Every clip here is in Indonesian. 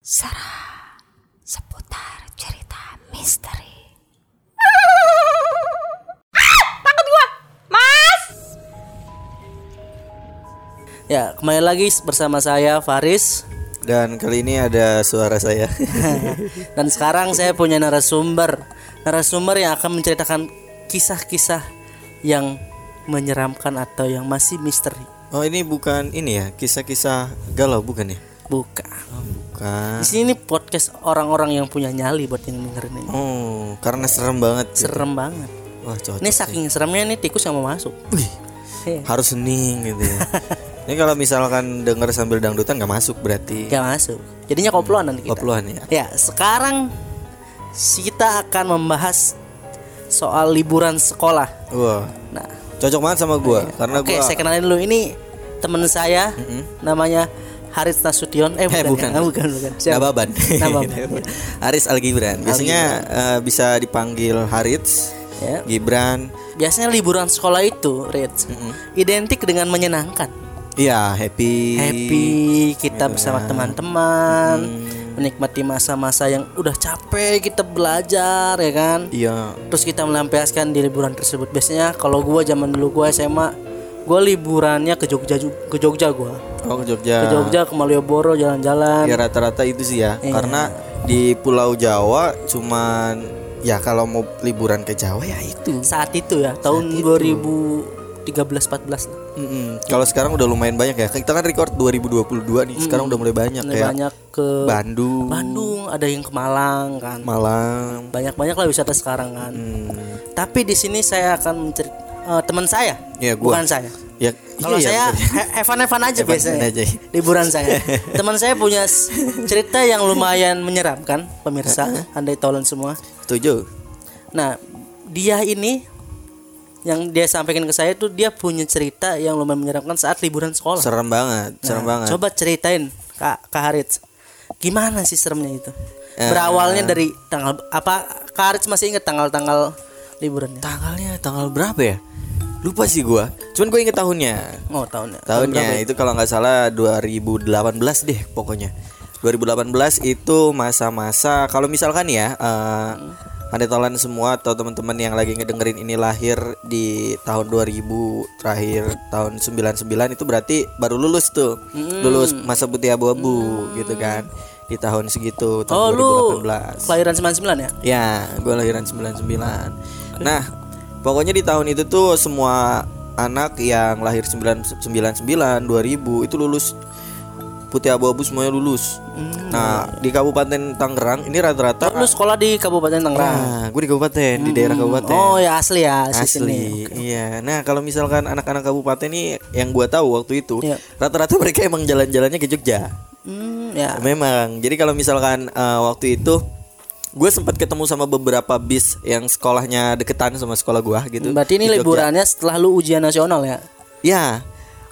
Sarah seputar cerita misteri. Ya, kembali lagi bersama saya Faris Dan kali ini ada suara saya. dan sekarang saya punya narasumber. Narasumber yang akan menceritakan kisah-kisah yang menyeramkan atau yang masih misteri. oh ini bukan ini ya kisah-kisah galau bukan ya? Bukan. Bukan. Di sini podcast orang-orang yang punya nyali buat yang dengerin ini. Oh karena serem banget. gitu. Serem banget. Wah cocok. Ini saking seremnya nih tikus yang mau masuk. Iya. Harus hening gitu ya. ini kalau misalkan denger sambil dangdutan nggak masuk berarti. Gak masuk. Jadinya koploan nanti kita. Koploan ya. Ya, sekarang kita akan membahas soal liburan sekolah. Wah Nah, cocok banget sama gua karena Oke, gua. saya kenalin dulu. Ini teman saya, namanya Haris Nasution. Eh, bukan, bukan. ya? Bukan, bukan. Siapa? Nababan. Nababan. Haris Al Gibran. Biasanya eh, bisa dipanggil Haris, Ya. Gibran. Biasanya liburan sekolah itu, Rich, identik dengan menyenangkan. Iya happy. Happy, kita bersama teman-teman, menikmati masa-masa yang udah capek kita belajar, ya kan? Iya. Terus kita melampiaskan di liburan tersebut. Biasanya kalau gua zaman dulu gua SMA, gua liburannya ke Jogja ke Jogja gua. Oh ke Jogja. Ke Jogja ke Malioboro jalan-jalan. Ya rata-rata itu sih ya. Iya. Karena di Pulau Jawa cuman ya kalau mau liburan ke Jawa ya itu. Saat itu ya, tahun 2013 14 lah. Mm-mm. Kalau sekarang udah lumayan banyak ya. Kita kan record 2022 nih. Sekarang udah mulai banyak Mulai kayak banyak ke Bandung, Bandung, ada yang ke Malang kan. Malang. Banyak-banyak lah wisata sekarang kan. Hmm. Tapi di sini saya akan mencerit eh, teman saya, Ya, gua. bukan saya. Ya Kalau iya, saya bener. he- Evan-Evan aja biasanya. aja. Liburan saya. Teman saya punya cerita yang lumayan menyeramkan, pemirsa, andai tolong semua. setuju. Nah, dia ini yang dia sampaikan ke saya tuh dia punya cerita yang lumayan menyeramkan saat liburan sekolah. Serem banget, serem Nah, banget. Coba ceritain Kak Kak Harits. Gimana sih seremnya itu? Eh. Berawalnya dari tanggal apa Kak Harits masih ingat tanggal-tanggal liburannya? Tanggalnya tanggal berapa ya? Lupa sih gua. Cuman gue inget tahunnya. Oh, tahunnya. Tahun Tahunnya ya? itu kalau nggak salah 2018 deh pokoknya. 2018 itu masa-masa kalau misalkan ya eh Anda tolan semua atau teman-teman yang lagi ngedengerin ini lahir di tahun 2000 terakhir tahun 99 itu berarti baru lulus tuh. Lulus masa putih abu-abu gitu kan. Di tahun segitu tahun Oh, lu 2018. kelahiran 99 ya? Ya, gue lahiran 99. Nah, pokoknya di tahun itu tuh semua anak yang lahir 999, 2000 itu lulus putih abu-abu semuanya lulus. Nah, di Kabupaten Tangerang ini rata-rata Lu sekolah di Kabupaten Tangerang. Nah, gue di kabupaten, di daerah kabupaten. Oh, ya asli ya asli. sini. Asli, iya. Nah, kalau misalkan anak-anak kabupaten ini yang gua tahu waktu itu, Iya. rata-rata mereka emang jalan-jalannya ke Jogja. Hmm, ya. Memang. Jadi kalau misalkan eh, waktu itu gue sempat ketemu sama beberapa bis yang sekolahnya deketan sama sekolah gua gitu. Berarti ini liburannya setelah lu ujian nasional ya? Ya,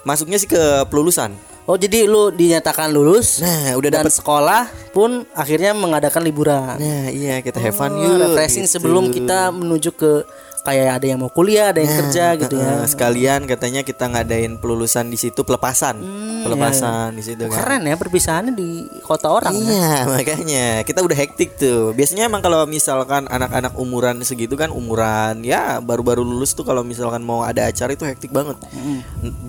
masuknya sih ke pelulusan. Oh, jadi lu dinyatakan lulus Nah, udah dan dapet. sekolah pun akhirnya mengadakan liburan. Nah, iya kita have fun Oh, yuk. refreshing gitu. sebelum kita menuju ke kayak ada yang mau kuliah, ada yang kerja gitu ya. Sekalian katanya kita ngadain pelulusan di situ pelepasan. pelepasan di situ kan. Hmm, Keren ya perpisahannya di kota orang ya. Iya makanya kita udah hektik tuh. Biasanya emang kalau misalkan anak-anak umuran segitu kan umuran ya baru-baru lulus tuh kalau misalkan mau ada acara itu hektik banget.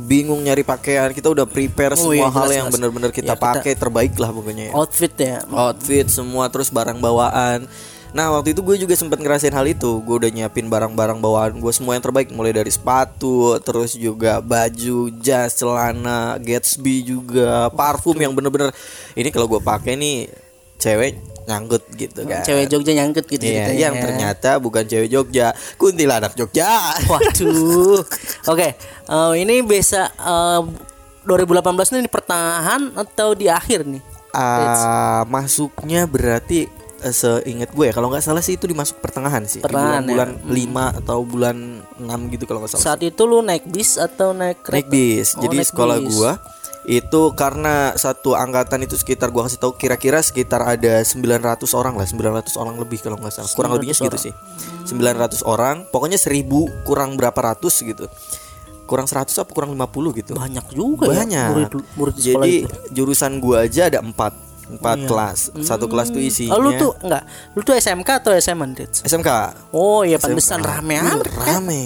Bingung nyari pakaian. Kita udah prepare Oh, semua iya, hal jelas, yang jelas. bener-bener kita Ya, pakai terbaik lah pokoknya ya. Outfit ya. Outfit semua terus barang bawaan. Nah waktu itu gue juga sempat ngerasain hal itu. Gue udah nyiapin barang-barang bawaan gue semua yang terbaik, mulai dari sepatu, terus juga baju, jas, celana, Gatsby juga, parfum yang bener-bener ini kalau gue pakai nih cewek nyangkut gitu kan. Cewek Jogja nyangkut gitu Iya, ceritanya yang ya. ternyata bukan cewek Jogja, kuntilanak Jogja. Waduh. Oke, eh, ini biasa eh, 2018 ini di pertengahan atau di akhir nih? Ah, masuknya berarti seingat gue ya kalau nggak salah sih itu dimasuk pertengahan sih. Pertengahan di bulan, ya. bulan 5 atau bulan 6 gitu kalau nggak salah Saat itu lu naik bis atau naik naik kereta? bis. Oh, jadi naik sekolah bis. gua itu karena satu angkatan itu sekitar gua kasih tahu kira-kira sekitar ada 900 orang lah 900 orang lebih kalau nggak salah. Kurang lebihnya segitu sih. 900 orang pokoknya 1000 kurang berapa ratus gitu. Kurang 100 apa kurang 50 gitu. Banyak juga ya banyak. murid murid sekolah jadi itu. jurusan gua aja ada empat empat kelas. Satu kelas tuh isinya Oh, lu tuh enggak, lu tuh SMK atau SMA? SMK Oh iya pantesan rame Uh, amat. rame.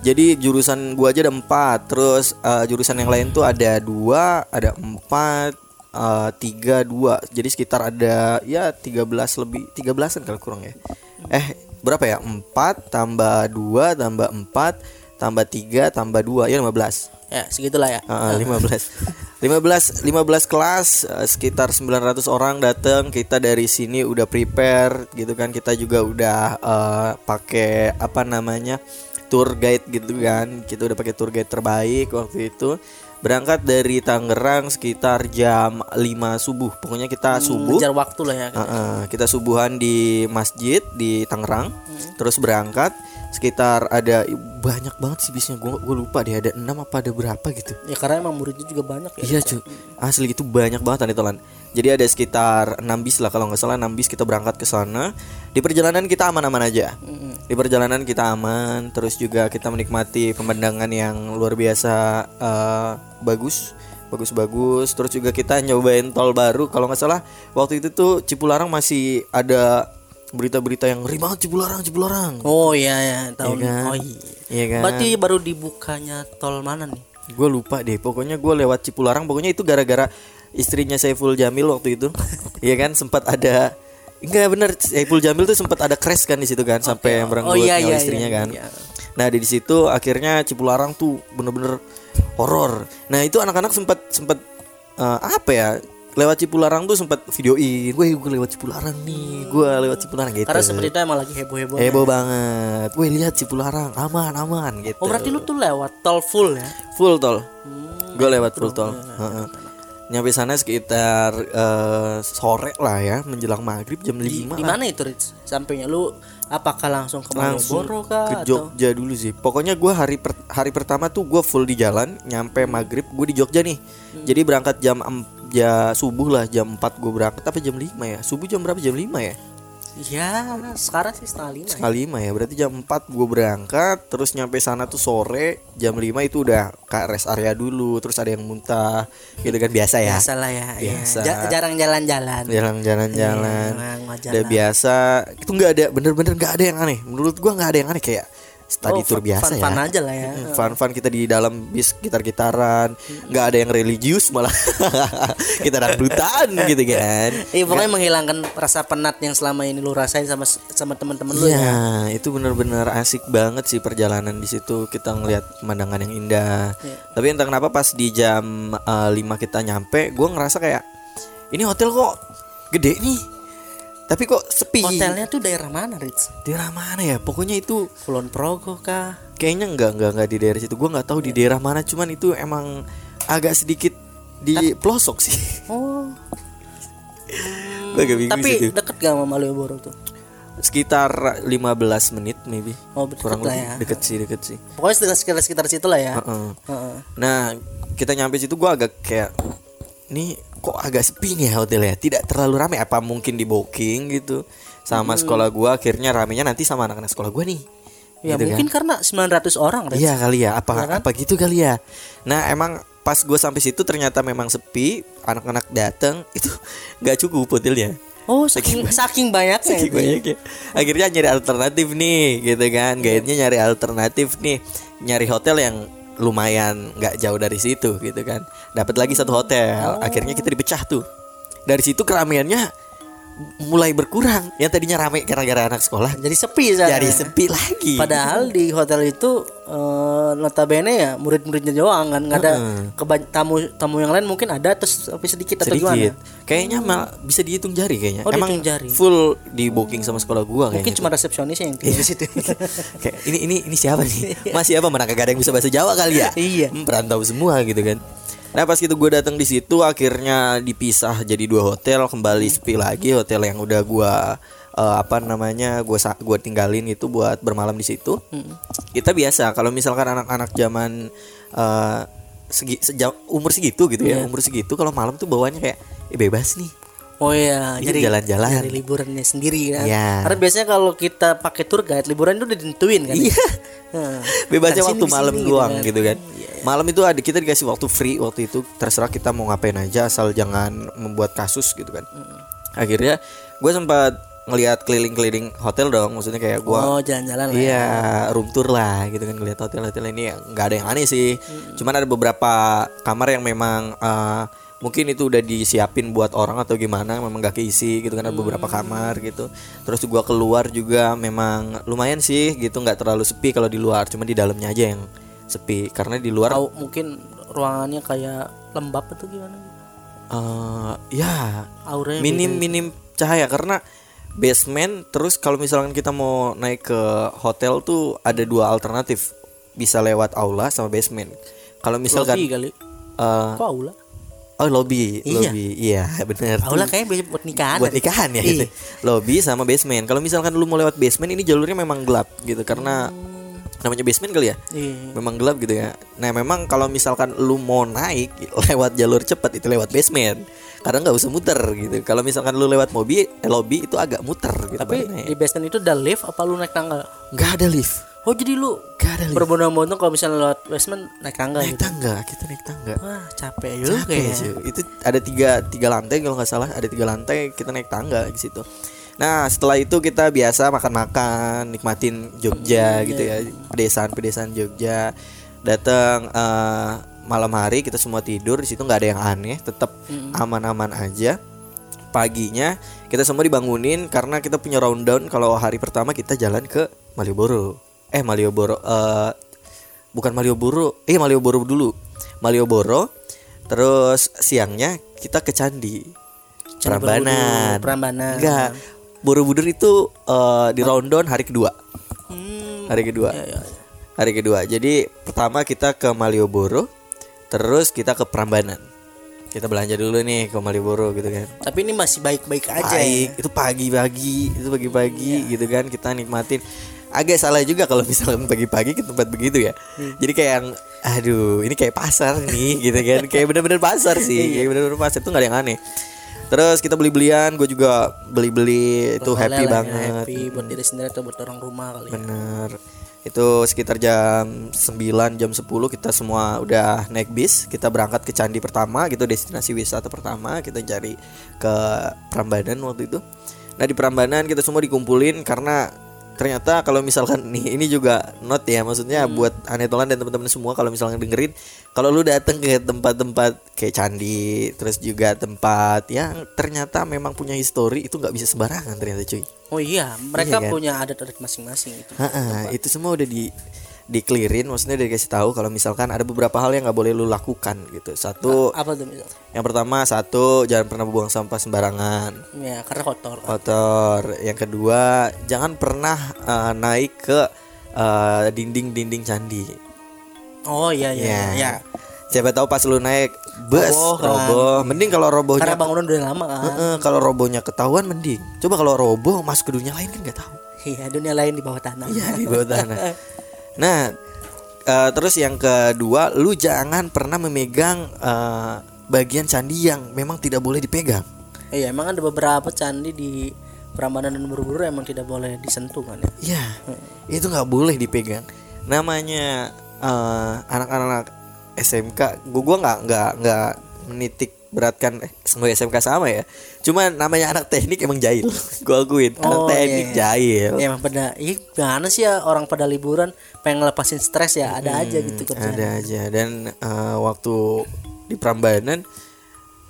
Jadi jurusan gua aja ada empat. Terus eh, jurusan yang lain tuh ada dua ada empat eh, tiga dua. Jadi sekitar ada ya 13 lebih 13an kalau kurang ya. Eh berapa ya? Empat tambah dua tambah empat tambah tiga tambah dua ya 15 Ya, segitulah ya. Heeh, 15 15 15 kelas eh, sekitar 900 orang datang kita dari sini udah prepare gitu kan. Kita juga udah eh, pakai apa namanya tour guide gitu kan. Kita udah pakai tour guide terbaik waktu itu. Berangkat dari Tangerang sekitar jam 5 subuh. Pokoknya kita subuh. Ngejar waktu lah ya. Heeh, kita subuhan di masjid di Tangerang, terus berangkat sekitar ada banyak banget sih bisnya gue gue lupa deh ada enam apa ada berapa gitu. Ya karena emang muridnya juga banyak ya. Iya cu, asli itu banyak banget Tani Tolan. Jadi ada sekitar 6 bis lah kalau nggak salah 6 bis kita berangkat ke sana. Di perjalanan kita aman-aman aja. Di perjalanan kita aman, terus juga kita menikmati pemandangan yang luar biasa eh, bagus, bagus-bagus. Terus juga kita nyobain tol baru. Kalau nggak salah waktu itu tuh Cipularang masih ada berita-berita yang ngeri banget Cipularang, Cipularang. Oh iya ya, tahun Iya kan? Oh iya. Iya kan? Berarti baru dibukanya tol mana nih? Gue lupa deh, pokoknya gue lewat Cipularang, pokoknya itu gara-gara istrinya Saiful Jamil waktu itu, Iya kan sempat ada, enggak bener Saiful Jamil tuh sempat ada crash kan di situ kan, sampai yang merenggut Oh, iya, iya, istrinya iya, kan. iya. Nah di situ akhirnya Cipularang tuh bener-bener horor. Nah itu anak-anak sempat sempat eh, apa ya? Lewat Cipularang tuh sempat videoin, weh gue lewat Cipularang nih, gue lewat Cipularang gitu. Karena seperti itu emang lagi heboh-heboh. Heboh banget, weh lihat Cipularang, aman aman gitu. Oh berarti lu tuh lewat tol full ya? Full tol. Hmm, gue lewat full tol. Heeh. Nyampe sana sekitar eh, sore lah ya, menjelang maghrib jam Di, 5 di mana itu Rich? Sampainya lu apakah langsung ke Malioboro kah ke atau Jogja dulu sih. Pokoknya gue hari per- hari pertama tuh gue full di jalan, nyampe maghrib gue di Jogja nih. Hmm. Jadi berangkat jam em- ya subuh lah jam 4 gue berangkat apa jam 5 ya? Subuh jam berapa? Jam 5 ya? Ya sekarang sih setengah lima ya. Sekali 5 ya. Berarti jam 4 gue berangkat, terus nyampe sana tuh sore jam 5 itu udah ke rest area dulu, terus ada yang muntah. Gitu kan biasa ya. Biasa lah ya, iya. Biasa. Ja- jarang jalan-jalan. Jalan jalan-jalan. Iya, Udah biasa. Itu nggak ada bener-bener nggak ada yang aneh. Menurut gua nggak ada yang aneh kayak study Oh, tour fun- biasa fun-fun ya. aja lah ya. Mm, Fun-fun kita di dalam bis gitar-gitaran, nggak ada yang religius malah kita dangdutan gitu kan. Iya pokoknya menghilangkan rasa penat yang selama ini lu rasain sama sama teman-teman lu ya. Iya, itu bener-bener asik banget sih perjalanan di situ kita ngelihat pemandangan yang indah. Iya. Tapi entah kenapa pas di jam eh, 5 kita nyampe, gua ngerasa kayak ini hotel kok gede nih. Tapi kok sepi. Hotelnya tuh daerah mana, Rich? Daerah mana ya? Pokoknya itu Kulon Progo kah? kayaknya enggak enggak enggak di daerah situ. Gua nggak tahu di daerah mana, cuman itu emang agak sedikit di pelosok sih. Oh, tapi situ. deket gak sama Malioboro tuh? Sekitar 15 menit maybe. Oh, deket Kurang lah lebih ya. deket sih, deket sih. Pokoknya sekitar sekitar, sekitar situ lah ya. Heeh. Heeh. Nah, kita nyampe situ gua agak kayak nih kok agak sepi nih ya hotelnya. Tidak terlalu ramai apa mungkin di booking gitu. Sama Hmm. sekolah gua akhirnya ramenya nanti sama anak-anak sekolah gua nih. Ya Gitu kan. mungkin karena 900 orang. Iya kali ya, apa Iya kan? apa gitu kali ya. Nah emang pas gue sampai situ ternyata memang sepi, anak-anak datang itu nggak cukup hotelnya. Oh, saking saking banyaknya Saking ya. banyak ya. Akhirnya nyari alternatif nih, gitu kan. Guide-nya nyari alternatif nih, nyari hotel yang lumayan nggak jauh dari situ, gitu kan. Dapat lagi satu hotel. Akhirnya kita dipecah tuh. Dari situ keramaiannya mulai berkurang. Yang tadinya ramai gara-gara anak sekolah, Jadi sepi sana. jadi sepi lagi. Padahal di hotel itu eh, notabene ya murid-muridnya doang kan nggak ada keba- tamu tamu yang lain mungkin ada terus tapi sedikit atau sedikit gimana? kayaknya mal bisa dihitung jari kayaknya Oh, emang jari. full di booking sama sekolah gua Mungkin kayaknya cuma resepsionis yang tinggal di situ. kayak ini ini ini siapa nih masih apa mana kagak ada yang bisa bahasa Jawa kali ya Iya. Hmm, perantau semua gitu kan nah pas gitu gue datang di situ akhirnya dipisah jadi dua hotel kembali sepi lagi hotel yang udah gua eh, apa namanya gua sa- gua tinggalin itu buat bermalam di situ kita biasa kalau misalkan anak-anak zaman eh, segi sejam umur segitu gitu ya umur segitu kalau malam tuh bawaannya kayak eh, bebas nih Oh iya, Ini jadi jalan-jalan. Jadi liburannya sendiri kan. Iya. Karena biasanya kalau kita pakai tour guide liburan itu udah ditentuin kan. Iya. Heeh. bebasnya Dari waktu malam sini doang kan. gitu kan. Malam itu ada kita dikasih waktu free waktu itu. Terserah kita mau ngapain aja asal jangan membuat kasus gitu kan. Akhirnya gue sempat ngelihat keliling-keliling hotel dong. Maksudnya kayak gue Oh, jalan-jalan lah. Iya, room tour lah gitu kan ngeliat hotel-hotel ini. Ya, nggak ada yang aneh sih. Cuman ada beberapa kamar yang memang eh, mungkin itu udah disiapin buat orang atau gimana, memang gak keisi gitu kan ada beberapa kamar gitu. Terus gua keluar juga memang lumayan sih gitu, nggak terlalu sepi kalau di luar, cuma di dalamnya aja yang sepi karena di luar Tahu mungkin ruangannya kayak lembab atau gimana? eh, ya Auranya minim minim cahaya karena basement terus kalau misalkan kita mau naik ke hotel tuh ada dua alternatif bisa lewat aula sama basement kalau misalkan Lobby kali. eh, Kok aula? oh lobby Iya. lobby iya benar Aula kayaknya biasa buat nikahan. buat nikahan ya gitu. Lobby sama basement kalau misalkan lu mau lewat basement ini jalurnya memang gelap gitu karena namanya basement kali ya Iya. memang gelap gitu ya. Nah memang kalau misalkan lu mau naik lewat jalur cepat itu lewat basement, karena nggak usah muter gitu. Kalau misalkan lu lewat mobil, eh, lobby itu agak muter gitu. Tapi naik. di basement itu ada lift apa lu naik tangga? nggak ada lift, Oh jadi lu nggak ada lift. berbondong-bondong kalau misalnya lewat basement naik tangga Naik gitu. tangga, kita naik tangga. Wah capek juga Capek, ya. Itu ada tiga tiga lantai kalau nggak salah, ada tiga lantai kita naik tangga di situ. Nah setelah itu kita biasa makan-makan, nikmatin Jogja gitu ya, pedesaan-pedesaan Jogja. Datang eh, malam hari kita semua tidur di situ nggak ada yang aneh, tetap aman-aman aja. Paginya kita semua dibangunin karena kita punya rundown kalau hari pertama kita jalan ke Malioboro. Eh Malioboro eh bukan Malioboro, eh Malioboro dulu. Malioboro. Terus siangnya kita ke Candi. Candi Prambanan. Borobudur, Prambanan. Enggak. Borobudur itu eh, di rundown hari kedua. Hmm, Hari kedua. ya, ya, ya. Hari kedua. Jadi pertama kita ke Malioboro, terus kita ke Prambanan. Kita belanja dulu nih ke Malioboro gitu kan. Tapi ini masih baik-baik aja Baik, ya. itu pagi-pagi, itu pagi-pagi gitu kan kita nikmatin. Agak salah juga kalau misalnya pagi-pagi ke tempat begitu ya. Jadi kayak yang aduh, ini kayak pasar nih gitu kan. kayak bener-bener pasar sih, kayak bener-bener pasar itu nggak ada yang aneh. Terus kita beli-belian, gue juga beli-beli itu happy lah ya, banget. Happy buat diri sendiri atau buat orang rumah kali ya. Bener. Itu sekitar jam 9 jam 10 kita semua udah naik bis, kita berangkat ke candi pertama gitu destinasi wisata pertama, kita cari ke Prambanan waktu itu. Nah, di Prambanan kita semua dikumpulin karena ternyata kalau misalkan nih ini juga not ya maksudnya buat Anetolan dan teman-teman semua kalau misalnya dengerin kalau lu datang ke tempat-tempat kayak candi terus juga tempat yang ternyata memang punya histori itu nggak bisa sembarangan ternyata cuy Oh iya, mereka Iya kan? punya adat-adat masing-masing gitu. Ha-ha, itu semua udah di dikelirin maksudnya udah dikasih tahu kalau misalkan ada beberapa hal yang nggak boleh lu lakukan gitu satu Apa tuh misal? yang pertama satu jangan pernah buang sampah sembarangan Ya, karena kotor. kotor yang kedua jangan pernah eh, naik ke eh, dinding-dinding candi Oh iya iya Ya. iya. siapa tahu pas lu naik bus Roboh kan. roboh mending kalau robohnya Karena bangunan udah lama kan. Heeh, kalau robohnya ketahuan mending coba kalau roboh masuk ke dunia lain kan nggak tahu Iya, dunia lain di bawah tanah. Iya di bawah tanah. Nah, eh, terus yang kedua, lu jangan pernah memegang eh, bagian candi yang memang tidak boleh dipegang. Iya, emang ada beberapa candi di Prambanan dan Borobudur emang tidak boleh disentuh kan ya. Iya, itu nggak boleh dipegang. Namanya eh, anak-anak SMK, gua gua nggak nggak nggak menitik beratkan eh, semua SMK sama ya. Cuman namanya anak teknik emang jahil. gua akuin, anak Oh, teknik iya. jahil. Ya emang pada iya gimana sih ya orang pada liburan pengen ngelepasin stres ya ada aja gitu kerjaan. ada aja dan eh, waktu di Prambanan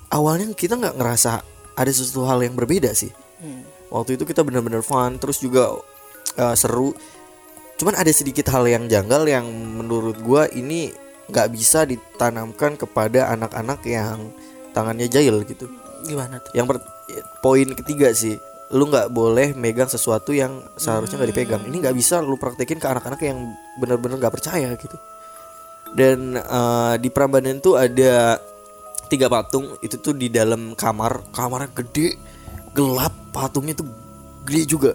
awalnya kita nggak ngerasa ada sesuatu hal yang berbeda sih Hmm. waktu itu kita benar-benar fun terus juga eh, seru cuman ada sedikit hal yang janggal yang menurut gua ini nggak bisa ditanamkan kepada anak-anak yang tangannya jahil gitu. Gimana tuh? yang per- poin ketiga sih lu nggak boleh megang sesuatu yang seharusnya nggak dipegang. Ini nggak bisa lu praktekin ke anak-anak yang benar-benar nggak percaya gitu. Dan eh, di Prambanan tuh ada tiga patung itu tuh di dalam kamar. Kamarnya gede gelap patungnya tuh gede juga.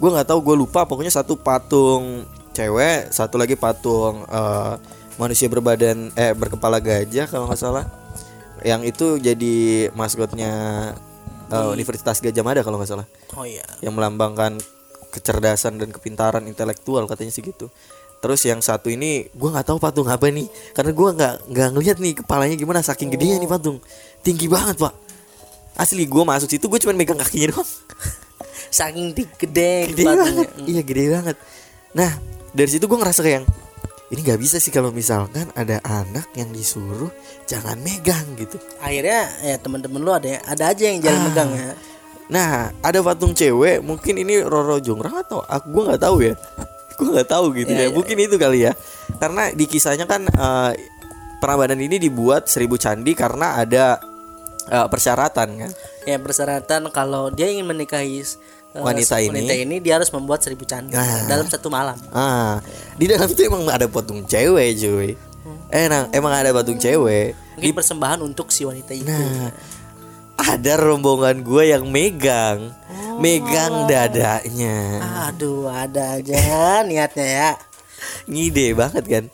Gue nggak tahu gue lupa pokoknya satu patung cewek satu lagi patung eh, manusia berbadan eh berkepala gajah kalau nggak salah yang itu jadi maskotnya eh, Universitas Gajah Mada kalau nggak salah. Oh iya. yang melambangkan kecerdasan dan kepintaran intelektual katanya sih gitu. Terus yang satu ini gua nggak tahu patung apa nih? Karena gua nggak nggak ngeliat nih kepalanya gimana saking gedenya nih patung tinggi banget pak. Asli gua masuk situ gue cuma megang kakinya doang. Saking gede, gede patungnya. banget. iya gede banget. Nah dari situ gue ngerasa kayak ini nggak bisa sih kalau misalkan ada anak yang disuruh jangan megang gitu. Akhirnya ya teman-teman lu ada ada aja yang jalan Ah. megang ya. nah ada patung cewek mungkin ini Roro Jongrang atau aku gue nggak tahu ya. Gue nggak tahu gitu Iya, ya iya, mungkin itu kali ya. Karena di kisahnya kan eh, Prambanan ini dibuat seribu candi karena ada eh, persyaratan kan. Ya persyaratan kalau dia ingin menikahi eh, Wanita ini. wanita ini dia harus membuat seribu candi Nah. dalam satu malam. ah di dalam itu emang ada patung cewek cuy enak emang ada patung cewek Mungkin persembahan untuk si wanita itu. Nah, ada rombongan gue yang megang, megang dadanya, Aduh, ada aja niatnya ya. ngide banget kan.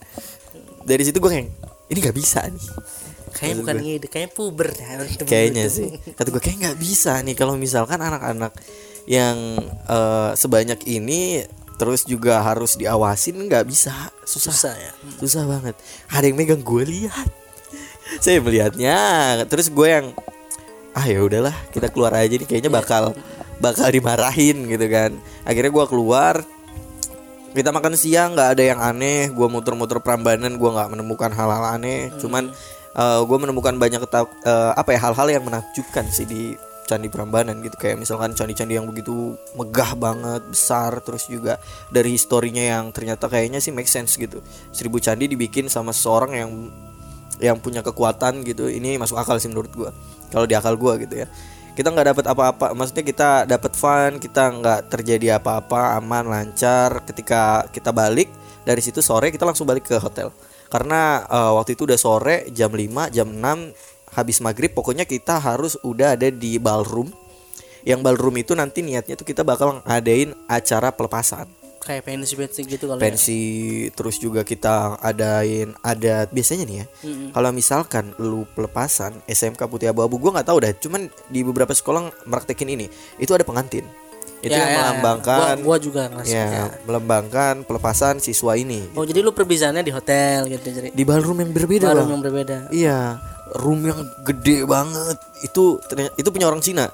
Dari situ gue kayak, ini nggak bisa nih. Kayaknya bukan ngide, kayaknya puber dah. Kayaknya sih. Kata gue kayak nggak bisa nih kalau misalkan anak-anak yang eh, sebanyak ini terus juga harus diawasin nggak bisa, susah. Susah ya. susah banget. Ada yang megang gue lihat. Saya melihatnya. Terus gue yang ah ya udahlah kita keluar aja nih kayaknya bakal bakal dimarahin gitu kan. Akhirnya gue keluar. Kita makan siang nggak ada yang aneh. Gue muter-muter Prambanan gue nggak menemukan hal-hal aneh. Cuman gue menemukan banyak eh, apa ya hal-hal yang menakjubkan sih di Candi Prambanan gitu. Kayak misalkan candi-candi yang begitu megah banget besar terus juga dari historinya yang ternyata kayaknya sih make sense gitu. Seribu candi dibikin sama seseorang yang yang punya kekuatan gitu. Ini masuk akal sih menurut gua. Kalau di akal gua gitu ya. Kita nggak dapat apa-apa. Maksudnya kita dapat fun kita nggak terjadi apa-apa aman lancar. Ketika kita balik dari situ sore kita langsung balik ke hotel. Karena eh, waktu itu udah sore jam 5 jam 6 habis maghrib pokoknya kita harus udah ada di ballroom. Yang ballroom itu nanti niatnya tuh kita bakal ngadain acara pelepasan. Kayak pensi pensi gitu kalau ya. pensi terus juga kita adain ada biasanya nih ya kalau misalkan lu pelepasan SMK Putih Abu-Abu gua nggak tahu dah cuman di beberapa sekolah meraktekin ini itu ada pengantin itu Ya, yang ya, melambangkan Gua, gua juga ngerasa. ya ya. melambangkan pelepasan siswa ini Oh jadi lu perbisaannya di hotel gitu jadi. di ballroom yang berbeda Bang. yang berbeda. Iya, room yang gede banget. Itu ternyata itu punya orang Cina.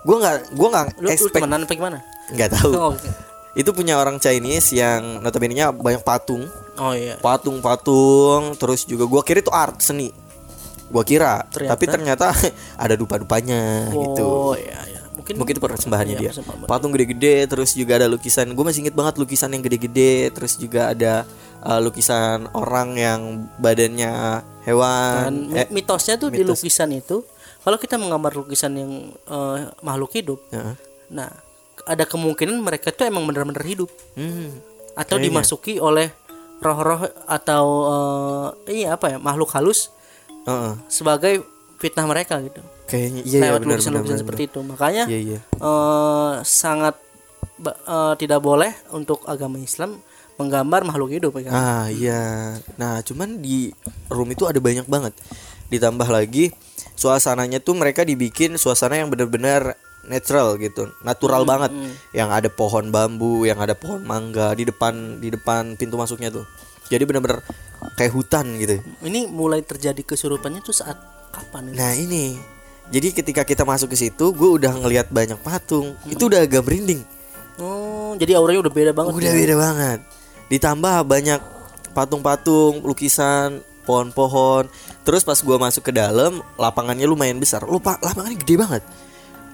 Gua nggak gua nggak expect temenan apa gimana? nggak tahu. Oh, oke. Itu punya orang Chinese yang notabene-nya banyak patung, oh iya. patung-patung, terus juga gua kira itu art seni. Gua kira, Ternyata? tapi ternyata ada dupa-dupanya gitu. Oh iya iya. Mungkin Mungkin itu persembahannya Iya, dia. persembahan. Patung gede-gede, terus juga ada lukisan. Gue masih inget banget lukisan yang gede-gede, terus juga ada uh, lukisan orang yang badannya Dan hewan. mi- Eh, mitosnya tuh di mitos. lukisan itu kalau kita menggambar lukisan yang eh, makhluk hidup, ya. nah ada kemungkinan mereka tuh emang benar-benar hidup Hmm. atau Kayaknya. dimasuki oleh roh-roh atau eh, iya apa ya makhluk halus Heeh. sebagai fitnah mereka gitu. Kayaknya iya iya Lewat benar lukisan-lukisan benar. seperti itu. Makanya Iya iya. eh, sangat eh, tidak boleh untuk agama Islam menggambar makhluk hidup ya kan? Ah iya. Nah, cuman di room itu ada banyak banget. Ditambah lagi suasananya tuh mereka dibikin suasana yang benar-benar natural gitu, natural banget. Yang ada pohon bambu, yang ada pohon mangga di depan di depan pintu masuknya tuh. Jadi benar-benar kayak hutan gitu. Ini mulai terjadi kesurupannya tuh saat kapan? ini? Nah, ini. Jadi ketika kita masuk ke situ, gue udah ngelihat banyak patung. Itu udah agak merinding. Oh, jadi auranya udah beda banget. Udah ya? beda banget. Ditambah banyak patung-patung, lukisan, pohon-pohon. Terus pas gua masuk ke dalam, lapangannya lumayan besar. Lupa lapangannya gede banget.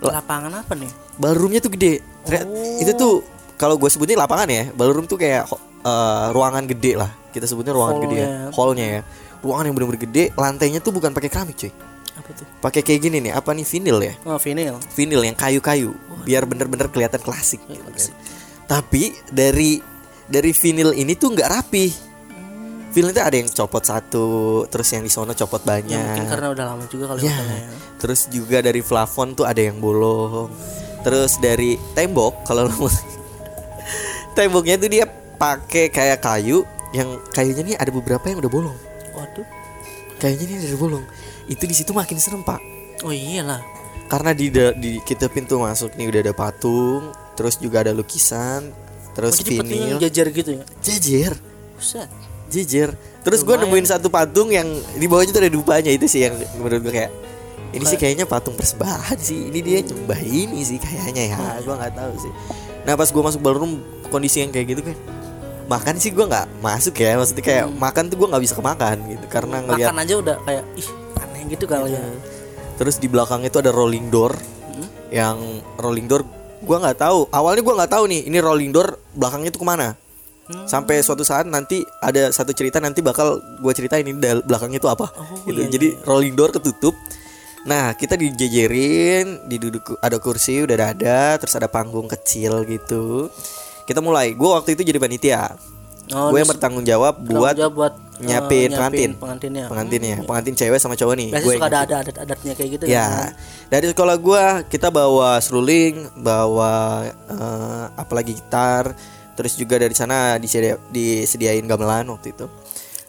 Lapangan apa nih? Ballroomnya tuh gede. Oh. Itu tuh kalau gue sebutin lapangan ya, ballroom tuh kayak eh, ruangan gede lah. Kita sebutnya ruangan gede ya. Hall-nya. Hallnya ya. Ruangan yang bener-bener gede. Lantainya tuh bukan pakai keramik cuy. Apa tuh? Pakai kayak gini nih. Apa nih vinil ya? Oh, vinil. Vinil yang kayu-kayu. Biar bener-bener kelihatan klasik. gitu kan. Tapi dari dari vinil ini tuh nggak rapi. Vinil itu ada yang copot satu, terus yang di sono copot Ya, banyak. mungkin karena udah lama juga kali Ya. ya. Terus juga dari plafon tuh ada yang bolong. Terus dari tembok kalau lo temboknya tuh dia pakai kayak kayu yang kayunya nih ada beberapa yang udah bolong. Waduh. Kayunya nih udah bolong. Itu di situ makin serem, Pak. Oh iyalah. Karena di di kita pintu masuk nih udah ada patung, terus juga ada lukisan, Oh, terus jadi patungnya vinil. jajar gitu ya. Jajar. Buset. Jijir. Terus gue nemuin satu patung yang di bawahnya tuh ada dupanya itu sih yang menurut gue kayak ini sih kayaknya patung persembahan sih. Ini dia nyembah ini sih kayaknya ya. Gue nggak tahu sih. Nah pas gue masuk ballroom kondisi yang kayak gitu kan makan sih gue nggak masuk ya. Maksudnya kayak makan tuh gue nggak bisa kemakan gitu karena ngelihat Makan aja udah kayak ih aneh gitu kali ya. terus di belakang itu ada rolling door. Yang rolling door gue nggak tahu. Awalnya gue nggak tahu nih ini rolling door belakangnya tuh ke mana. Sampai suatu saat nanti ada satu cerita nanti bakal gue ceritain ini belakangnya itu apa. Gitu. jadi rolling door ketutup. Nah kita dijejerin diduduk ada kursi udah ada terus ada panggung kecil gitu kita mulai gue waktu itu jadi panitia Oh, gue bertanggung jawab buat jawab buat eh, nyiapin pengantin pengantinnya. pengantinnya pengantin cewek sama cowok nih Biasanya Gue suka ada ada adat adatnya kayak gitu Ya, kan. dari sekolah gua kita bawa seruling, bawa eh, apalagi gitar, terus juga dari sana disedia, disediain gamelan waktu itu.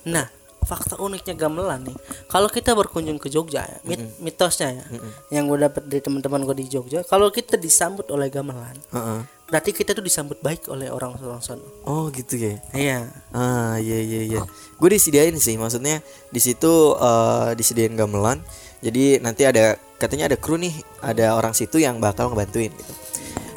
Nah, fakta uniknya gamelan nih. Kalau kita berkunjung ke Jogja ya, mit- mitosnya ya. Yang gue dapat dari teman-teman gue di Jogja, kalau kita disambut oleh gamelan, Heeh. Berarti kita tuh disambut baik oleh orang-orang sana. Oh gitu ya. Iya. Ah iya iya iya. Gue disediain sih, maksudnya di situ eh, disediain gamelan. Jadi nanti ada katanya ada kru nih, ada orang situ yang bakal ngebantuin gitu.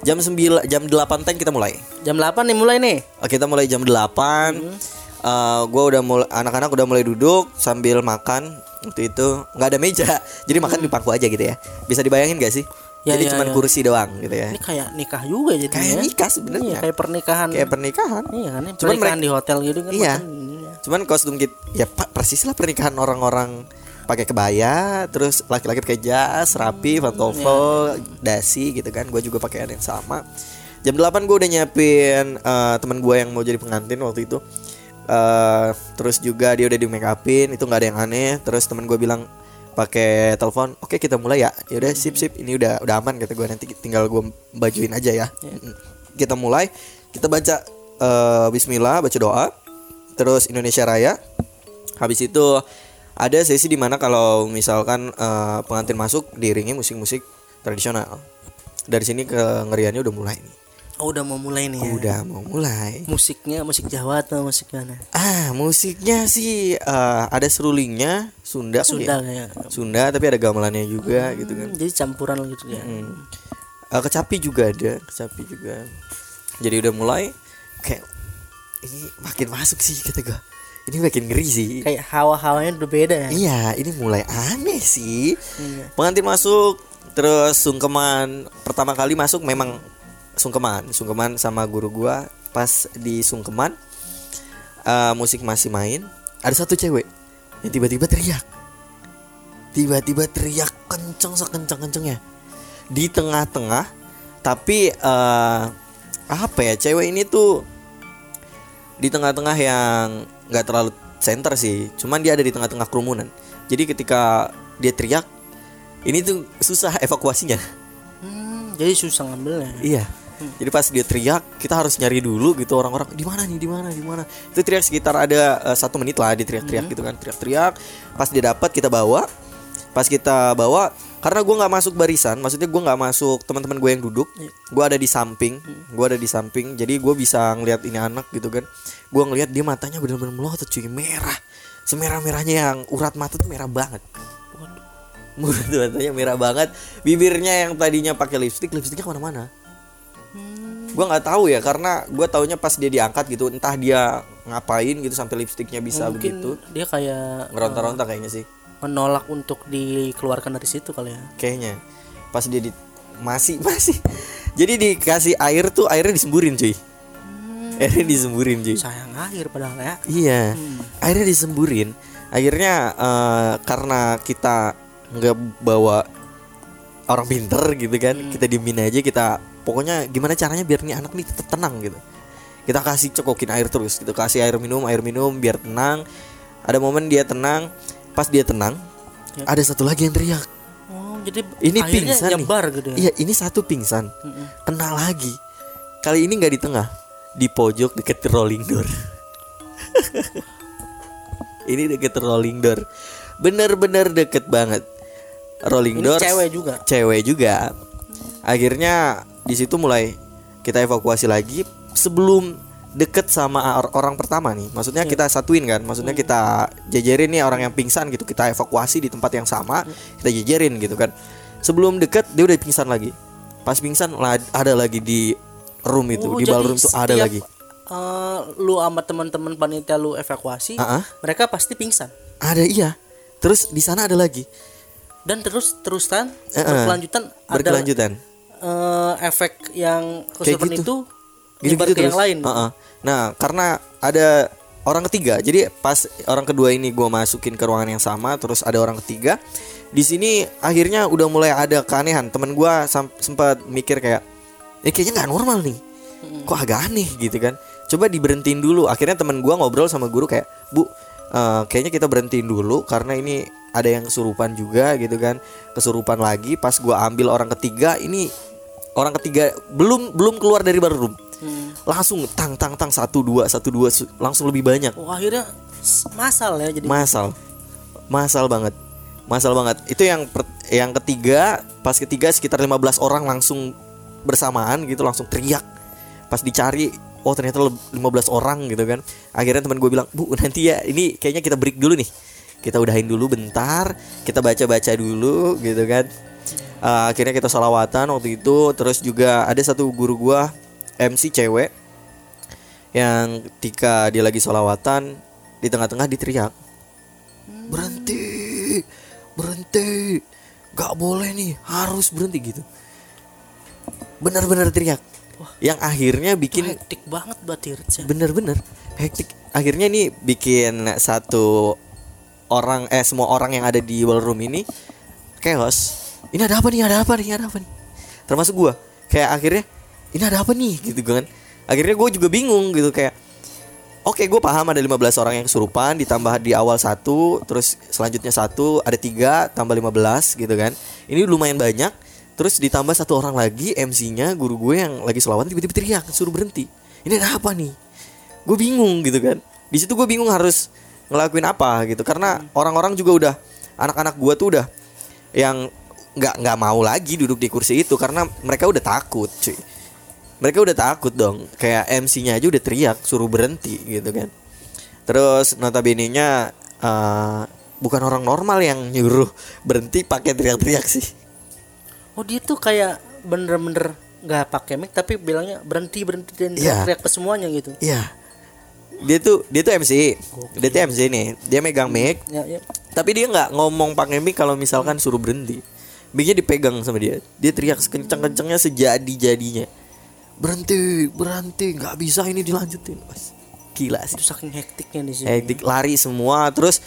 Jam 9 jam 8 ten kita mulai. Jam 8 nih mulai nih. Oh, kita mulai jam 8 Eh, gua udah mulai anak-anak udah mulai duduk sambil makan waktu itu nggak ada meja jadi makan di pangku aja gitu ya bisa dibayangin gak sih Ya, jadi ya, cuman ya. kursi doang gitu ya Ini kayak nikah juga jadi kayak nikah sebenarnya Iya, kayak pernikahan. kayak pernikahan Iya kan, Cuman pernikahan mereka- di hotel gitu kan. Iya. makan ini ya. cuman kostum kita ya pak persis lah pernikahan orang-orang pakai kebaya terus laki-laki pakai jas rapi pantofel dasi gitu kan gue juga pakaian yang sama jam 8 gue udah nyiapin eh, teman gue yang mau jadi pengantin waktu itu Eh, terus juga dia udah di make upin itu nggak ada yang aneh terus teman gue bilang pakai telepon oke kita mulai ya. Ya udah sip sip ini udah udah aman kata gue nanti tinggal gue bajuin aja ya. Mm. kita mulai kita baca eh, Bismillah baca doa terus Indonesia Raya. Habis itu ada sesi di mana kalau misalkan eh, pengantin masuk diiringi musik-musik tradisional. Dari sini ke ngeriannya udah mulai nih Oh, udah mau mulai nih ya. udah mau mulai Musiknya musik Jawa atau musik mana? ah musiknya sih eh, ada serulingnya Sunda kali Sunda ya? kayak. Sunda tapi ada gamelannya juga gitu kan Hmm, Jadi campuran gitu ya. Hmm. Eh, kecapi juga ada kecapi juga jadi udah mulai kayak ini makin masuk sih kata gue ini makin ngeri sih Kayak hawa-hawanya udah beda ya. Iya, ini mulai aneh sih. Iya. Pengantin masuk, terus sungkeman pertama kali masuk memang sungkeman, sungkeman sama guru gua pas di sungkeman eh, musik masih main, ada satu cewek yang tiba-tiba teriak. Tiba-tiba teriak kenceng sekenceng-kencengnya. Di tengah-tengah tapi eh, apa ya, cewek ini tuh di tengah-tengah yang nggak terlalu center sih cuman dia ada di tengah-tengah kerumunan jadi ketika dia teriak ini tuh susah evakuasinya Hmm, jadi susah ngambilnya. iya jadi pas dia teriak kita harus nyari dulu gitu orang-orang di mana nih di mana di mana? Itu teriak sekitar ada eh, satu menit lah dia teriak-teriak gitu kan teriak-teriak. Pas dia dapat kita bawa. Pas kita bawa karena gua nggak masuk barisan maksudnya gua nggak masuk teman-teman gue yang duduk gua ada di samping gua ada di samping jadi gue bisa ngelihat ini anak gitu kan. Gua ngelihat dia matanya benar-benar melotot cuy merah. Semerah merahnya yang urat mata tuh merah banget. Urat matanya merah banget. Bibirnya yang tadinya pakai lipstick lipstiknya ke mana-mana gua nggak tahu ya karena gua taunya pas dia diangkat gitu entah dia ngapain gitu sampai lipstiknya bisa Mungkin begitu. dia kayak ngeronta-ronta kayaknya sih. menolak untuk dikeluarkan dari situ kali ya. kayaknya. Pas dia di masih masih. Jadi dikasih air tuh airnya disemburin cuy. Airnya disemburin cuy. Sayang akhir padahal ya. iya. Airnya disemburin. Akhirnya eh, karena kita nggak bawa orang pinter gitu kan kita diemin aja kita pokoknya gimana caranya biar nih anak nih tetap tenang gitu kita kasih cekokin air terus gitu kasih air minum air minum biar tenang ada momen dia tenang pas dia tenang Ya. ada satu lagi yang teriak Oh, jadi ini pingsan nih. nyebar gitu ya. Iya, ini satu pingsan. Kena lagi. Kali ini nggak di tengah, di pojok deket rolling door. ini deket rolling door. Bener-bener deket banget. Rolling door. cewek juga. Cewek juga. Akhirnya di situ mulai kita evakuasi lagi sebelum deket sama or- orang pertama nih. Maksudnya kita satuin kan maksudnya kita jejerin nih orang yang pingsan gitu kita evakuasi di tempat yang sama kita jejerin gitu kan. Sebelum deket dia udah pingsan lagi. Pas pingsan ada lagi di room itu Oh, di ballroom tuh ada lagi. eh, lu sama teman-teman panitia lu evakuasi, ah. mereka pasti pingsan. ada iya. Terus di sana ada lagi. Dan terus terusan eh. berkelanjutan ada eh, efek yang kesurupan gitu. itu gitu gitu ke yang lain. Heeh. Nah, karena ada orang ketiga. Jadi pas orang kedua ini gua masukin ke ruangan yang sama, terus ada orang ketiga. Di sini akhirnya udah mulai ada keanehan. Temen gua sam- sempat mikir kayak, eh kayaknya nggak normal nih. Kok agak aneh gitu kan? Coba diberhentiin dulu. Akhirnya temen gua ngobrol sama guru kayak, bu, eh, kayaknya kita berhentiin dulu karena ini ada yang kesurupan juga gitu kan. Kesurupan lagi. Pas gua ambil orang ketiga, ini orang ketiga belum belum keluar dari ballroom Hmm. langsung tang tang tang satu dua satu dua su- langsung lebih banyak. Oh, akhirnya masal ya jadi. masal. Masal banget. Masal banget. Itu yang per- yang ketiga pas ketiga sekitar 15 orang langsung bersamaan gitu langsung teriak. Pas dicari oh ternyata leb- 15 orang gitu kan. Akhirnya teman gue bilang bu nanti ya ini kayaknya kita break dulu nih. Kita udahin dulu bentar kita baca baca dulu gitu kan Eh, akhirnya kita salawatan waktu itu. Terus juga ada satu guru gua MC cewek yang ketika dia lagi salawatan di tengah-tengah diteriak. Berhenti berhenti. Gak boleh nih harus berhenti gitu. Benar-benar teriak. Yang akhirnya bikin hektik banget Rich, ya. bener-bener hektik. Akhirnya nih bikin satu orang eh semua orang yang ada di ballroom ini chaos ini ada apa nih ada apa nih ada apa nih termasuk gua kayak akhirnya ini ada apa nih gitu kan akhirnya gue juga bingung gitu kayak Oke, gue paham ada 15 orang yang kesurupan ditambah di awal satu, terus selanjutnya satu, ada tiga tambah 15 gitu kan. Ini lumayan banyak. Terus ditambah satu orang lagi MC-nya guru gue yang lagi selawat tiba-tiba teriak suruh berhenti. Ini ada apa nih? Gue bingung gitu kan. Di situ gue bingung harus ngelakuin apa gitu karena orang-orang juga udah anak-anak gue tuh udah yang nggak nggak mau lagi duduk di kursi itu karena mereka udah takut cuy. Mereka udah takut dong. Kayak MC-nya aja udah teriak suruh berhenti gitu kan. Terus notabene-nya eh, bukan orang normal yang nyuruh berhenti pakai teriak-teriak sih. Oh, dia tuh kayak bener-bener nggak pakai mic tapi bilangnya berhenti berhenti dan Iya. teriak ke semuanya gitu. iya. Dia tuh dia tuh MC dia tuh MC nih. Dia megang mic. Ya, ya. tapi dia nggak ngomong pakai mic kalau misalkan suruh berhenti mic dipegang sama dia. Dia teriak sekencang-kencangnya sejadi-jadinya. Berhenti berhenti. Nggak bisa ini dilanjutin. Wes, gila sih. Itu saking hektiknya di sini. hektik lari semua. Terus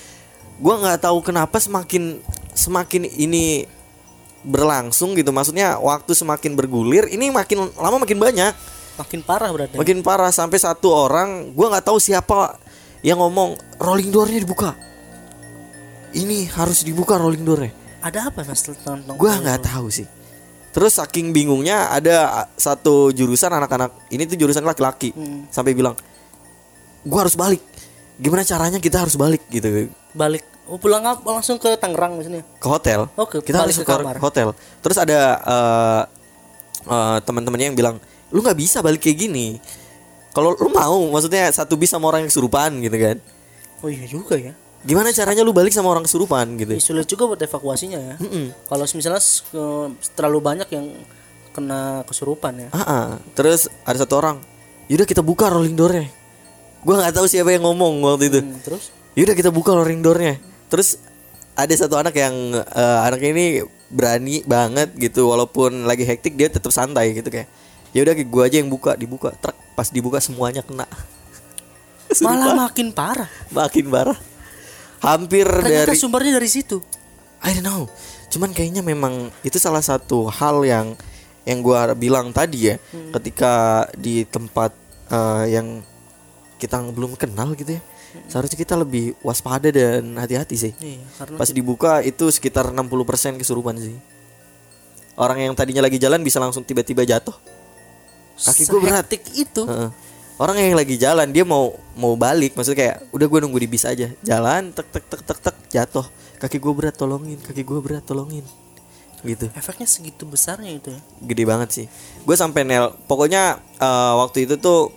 gua nggak tahu kenapa semakin semakin ini berlangsung gitu. Maksudnya waktu semakin bergulir ini makin lama makin banyak. Makin parah berarti. makin parah sampai satu orang gua nggak tahu siapa yang ngomong rolling doornya dibuka. Ini harus dibuka rolling doornya Ada apa Mas tentang gua nggak tahu sih terus saking bingungnya ada satu jurusan anak-anak ini tuh jurusan laki-laki Hmm. sampai bilang gua harus balik gimana caranya kita harus balik gitu balik oh pulang apa langsung ke Tangerang misalnya ke hotel. Oke, kita balik harus ke kamar. hotel. Terus ada eh eh, teman-temannya yang bilang, "Lu nggak bisa balik kayak gini." Kalau lu mau, maksudnya satu bis sama orang yang kesurupan gitu kan. oh iya juga ya Gimana caranya lu balik sama orang kesurupan gitu. Ya, sulit juga buat evakuasinya ya Mm-mm. kalau misalnya terlalu banyak yang kena kesurupan ya Ah, ah. Terus ada satu orang, "Yaudah kita buka rolling doornya." Gua nggak tahu siapa yang ngomong waktu itu. Hmm, terus Yaudah kita buka rolling doornya. Terus ada satu anak yang eh, anaknya ini berani banget gitu walaupun lagi hektik dia tetap santai gitu kayak ya udah gua aja yang buka dibuka truk pas dibuka semuanya kena malah makin parah makin parah hampir ternyata dari sumbernya dari situ I don't know cuman kayaknya memang itu salah satu hal yang yang gua bilang tadi ya Hmm. ketika di tempat eh, yang kita belum kenal gitu ya seharusnya kita lebih waspada dan hati-hati sih iya karena Pas dibuka itu sekitar 60% kesurupan sih. Orang yang tadinya lagi jalan bisa langsung tiba-tiba jatuh. Kaki gue berat. itu Heeh. Orang yang lagi jalan dia mau mau balik, maksudnya kayak udah gue nunggu di bis aja. Jalan tek tek tek tek tek jatuh. Kaki gue berat tolongin, kaki gue berat tolongin. Gitu. efeknya segitu besarnya itu ya Gede banget sih. Gue sampai nel pokoknya eh, waktu itu tuh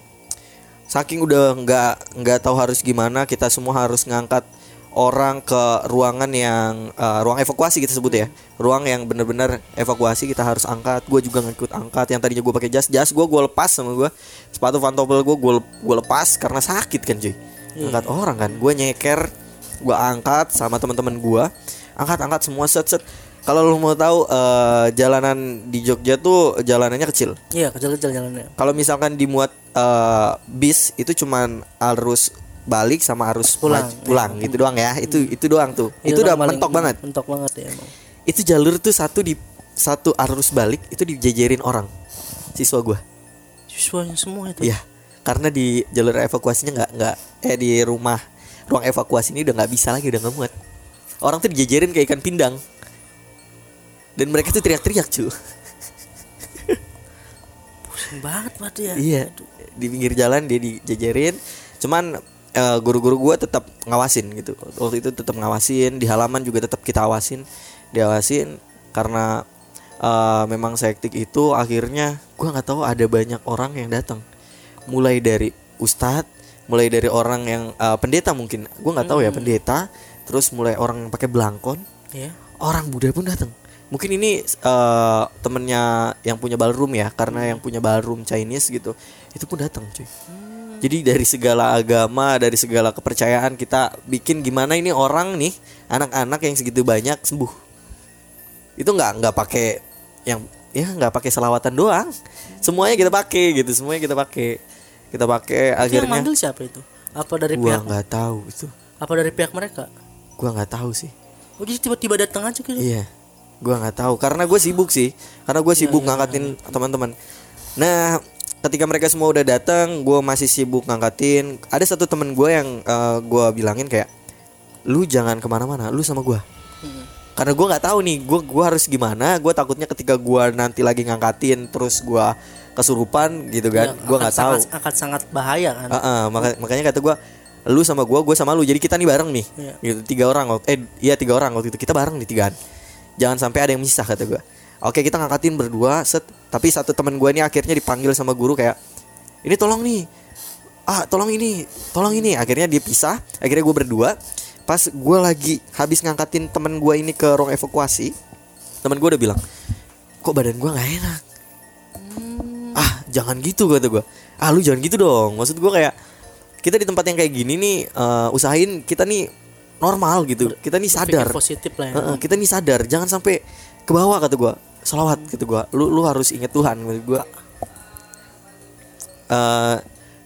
saking udah nggak nggak tahu harus gimana kita semua harus ngangkat orang ke ruangan yang eh, ruang evakuasi kita sebut ya. Ruang yang bener-bener evakuasi kita harus angkat. Gue juga ngikut angkat. Yang tadinya gue pakai jas jas gue gue lepas sama gue sepatu pantopel gue gue gue lepas karena sakit kan cuy. Angkat orang kan. Gue nyeker gue angkat sama teman-teman gue angkat angkat semua set set kalau lu mau tahu eh, jalanan di Jogja tuh jalanannya kecil. Iya kecil-kecil jalannya. kalau misalkan dimuat eh, bis itu cuman arus balik sama arus Pulang, maju- pulang gitu doang ya. Itu itu doang tuh. Itu Iya, udah paling- mentok banget. Mentok banget ya emang. itu jalur tuh satu di satu arus balik itu dijejerin orang. Siswa gua. Siswanya semua itu. iya. Karena di jalur evakuasinya nggak nggak eh di rumah ruang evakuasi ini udah nggak bisa lagi udah nggak muat. Orang tuh dijejerin kayak ikan pindang. Dan mereka tuh teriak-teriak cuy Pusing banget berarti ya. Iya, di pinggir jalan dia dijajarin. Cuman eh, guru-guru gua tetap ngawasin gitu. Waktu itu tetap ngawasin, di halaman juga tetap kita awasin, diawasin karena eh, memang sektik itu akhirnya gua nggak tahu ada banyak orang yang datang. Mulai dari ustadz, mulai dari orang yang eh, pendeta mungkin. Gua nggak tahu ya pendeta, terus mulai orang yang pakai belangkon, Iya. orang Buddha pun datang. Mungkin ini eh, temennya yang punya ballroom ya, karena yang punya ballroom Chinese gitu, itu pun datang, cuy. Jadi dari segala agama, dari segala kepercayaan kita bikin gimana ini orang nih, anak-anak yang segitu banyak sembuh. Itu nggak nggak pakai yang ya nggak pakai selawatan doang, semuanya kita pakai gitu, semuanya kita pakai, kita pakai Itu yang akhirnya. manggil siapa itu? Apa dari Gua pihak nggak tahu itu, apa dari pihak mereka? gua nggak tahu sih. Oh jadi tiba-tiba datang aja gitu. Iya, gua nggak tahu karena gue sibuk sih, karena gue sibuk ngangkatin teman-teman. Nah, ketika mereka semua udah datang, gue masih sibuk ngangkatin. Ada satu temen gue yang eh, gua bilangin kayak, lu jangan ke mana-mana, lu sama gua. Karena gue nggak tahu nih, gue gua harus gimana. Gue takutnya ketika gua nanti lagi ngangkatin, terus gua kesurupan gitu kan, Ya, gue nggak tahu. sangat- Akan sangat bahaya kan. Heeh, maka- makanya kata gua lu sama gua, gua sama lu. Jadi kita nih bareng nih. Iya. Gitu, tiga orang eh iya tiga orang waktu itu. Kita bareng nih tigaan. Jangan sampai ada yang misah kata gua. Oke, kita ngangkatin berdua, set. Tapi satu teman gua ini akhirnya dipanggil sama guru kayak ini tolong nih. Ah, tolong ini, tolong ini. Akhirnya dia pisah. Akhirnya gua berdua. Pas gua lagi habis ngangkatin temen gua ini ke ruang evakuasi, temen gua udah bilang, "Kok badan gua nggak enak?" ah jangan gitu kata gue ah lu jangan gitu dong maksud gue kayak kita di tempat yang kayak gini nih eh, usahain kita nih normal gitu kita nih sadar positif lah ya. Kita nih sadar jangan sampai ke bawah kata gue salawat gitu gue lu lu harus ingat Tuhan maksud gue eh